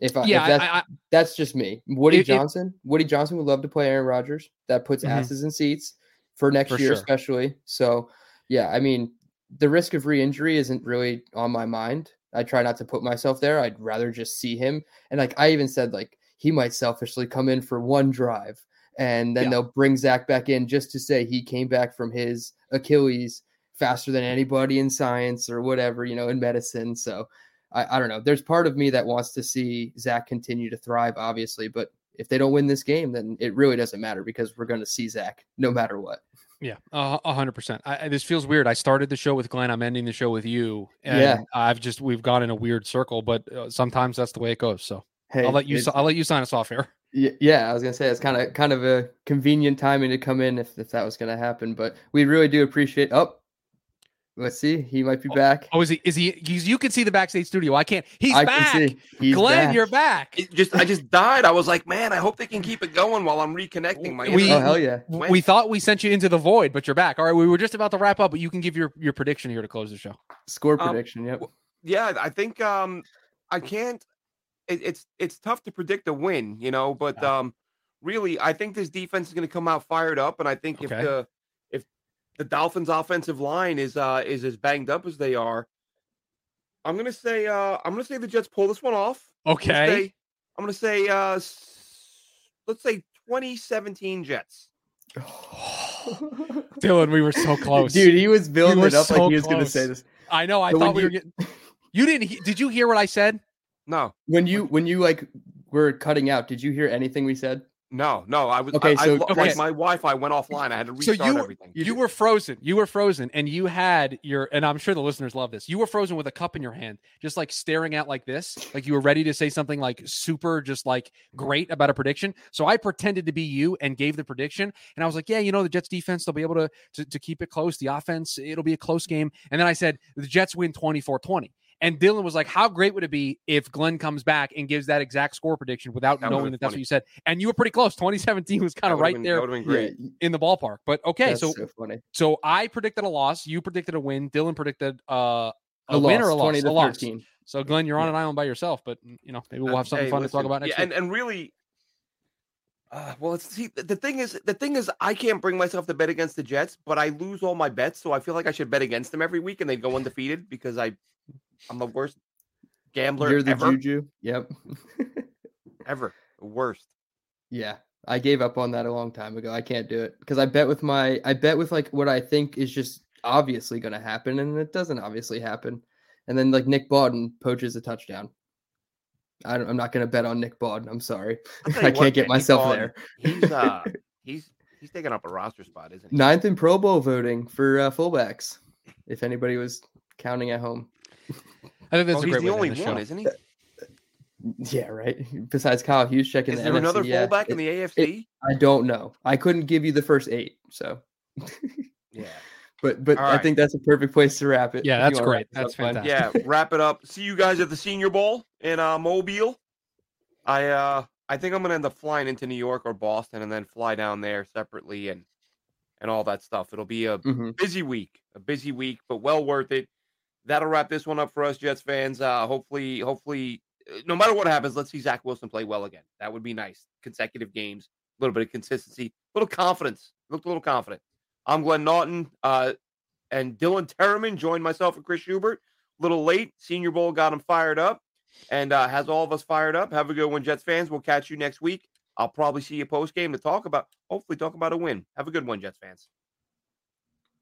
If I, Yeah, if that's, I, I, that's just me. Woody if- Johnson. Woody Johnson would love to play Aaron Rodgers. That puts Mhm. asses in seats for next For year, sure. especially. So, yeah, I mean, the risk of re-injury isn't really on my mind. I try not to put myself there. I'd rather just see him. And like I even said, like he might selfishly come in for one drive, and then Yeah. they'll bring Zach back in just to say he came back from his Achilles faster than anybody in science or whatever, you know, in medicine. So I, I don't know. There's part of me that wants to see Zach continue to thrive, obviously, but if they don't win this game, then it really doesn't matter because we're going to see Zach no matter what. Yeah, a hundred percent. This feels weird. I started the show with Glenn. I'm ending the show with you. And Yeah. I've just we've gone in a weird circle, but uh, sometimes that's the way it goes. So Hey, I'll let you. I'll let you sign us off here. [laughs] Yeah, I was gonna say it's kind of kind of a convenient timing to come in if, if that was gonna happen, but we really do appreciate. Oh, let's see, he might be back. Oh, is he? Is he? He's, you can see the backstage studio. I can't. He's I back. can see he's Glenn, back. you're back. It just I just died. I was like, man, I hope they can keep it going while I'm reconnecting my. We- Oh hell yeah! W- We thought we sent you into the void, but you're back. All right, we were just about to wrap up, but you can give your your prediction here to close the show. Score Um, prediction. Yep. w- yeah, I think um I can't. It, it's it's tough to predict a win, you know, but Yeah. um really I think this defense is going to come out fired up, and I think if the if the Dolphins' offensive line is uh is as banged up as they are, I'm gonna say uh I'm gonna say the Jets pull this one off. I'm gonna Okay. say- I'm gonna say uh s- let's say 2017 Jets. [laughs] Dylan, we were so close, Dude, he was building were it up so like he was gonna say this. I know. I But when thought we were getting. You didn't. he- Did you hear what I said? No, When you when you like were cutting out, did you hear anything we said? no, no. I was Okay, I, I so lo- Okay. like my Wi-Fi went offline. I had to So restart you everything. You, You were frozen. You were frozen, and you had your. And I'm sure the listeners love this. You were frozen with a cup in your hand, just like staring out like this, like you were ready to say something like super, just like great about a prediction. So I pretended to be you and gave the prediction, and I was like, "Yeah, you know, the Jets defense, they'll be able to to, to keep it close. The offense, it'll be a close game." And then I said, "The Jets win 24-20." And Dylan was like, "How great would it be if Glenn comes back and gives that exact score prediction without That knowing would've that that's funny. what you said?" And you were pretty close. 2017 was kind of right been- there That would have been great. In the ballpark. But okay, that's so so funny. so I predicted a loss. You predicted a win. Dylan predicted uh, a, A, win loss, or a loss. twenty A to loss. thirteen. So Glenn, you're on Yeah. an island by yourself. But mm, you know maybe we'll Uh, have something hey, fun to talk about next yeah, week. and and really, uh, well, it's see the the thing is the thing is I can't bring myself to bet against the Jets, but I lose all my bets, so I feel like I should bet against them every week, and they go undefeated because I I'm the worst gambler You're the ever, juju. Yep. [laughs] ever, worst. yeah. I gave up on that a long time ago. I can't do it because I bet with my I bet with like what I think is just obviously going to happen, and it doesn't obviously happen. And then like Nick Bawden poaches a touchdown. I don't, I'm not going to bet on Nick Bawden. I'm sorry. [laughs] I can't get myself Bawden, there. He's uh [laughs] he's he's taking up a roster spot, isn't he? Ninth in Pro Bowl voting for uh, fullbacks. If anybody was counting at home. I think that's Well, a he's great the only the one, show. isn't he? [laughs] Yeah, right. [laughs] Besides Kyle Juszczyk in Is the there NFC, another yeah. fullback in the AFC? I don't know. I couldn't give you the first eight, so. yeah. [laughs] But but All I think that's a perfect place to wrap it. Yeah, that's great. That's up, Glenn. fantastic. yeah, wrap it up. See you guys at the Senior Bowl in uh, Mobile. I uh I think I'm gonna end up flying into New York or Boston and then fly down there separately and and all that stuff. It'll be a Mhm. busy week, a busy week, but well worth it. That'll wrap this one up for us Jets fans. Uh, hopefully, hopefully, uh, no matter what happens, let's see Zach Wilson play well again. That would be nice. Consecutive games, a little bit of consistency, a little confidence. Looked a little confident. I'm Glenn Naughton, uh, and Dylan Terraman joined myself and Chris Schubert. A little late. Senior Bowl got him fired up, and uh, has all of us fired up. Have a good one, Jets fans. We'll catch you next week. I'll probably see you post game to talk about, hopefully, talk about a win. Have a good one, Jets fans.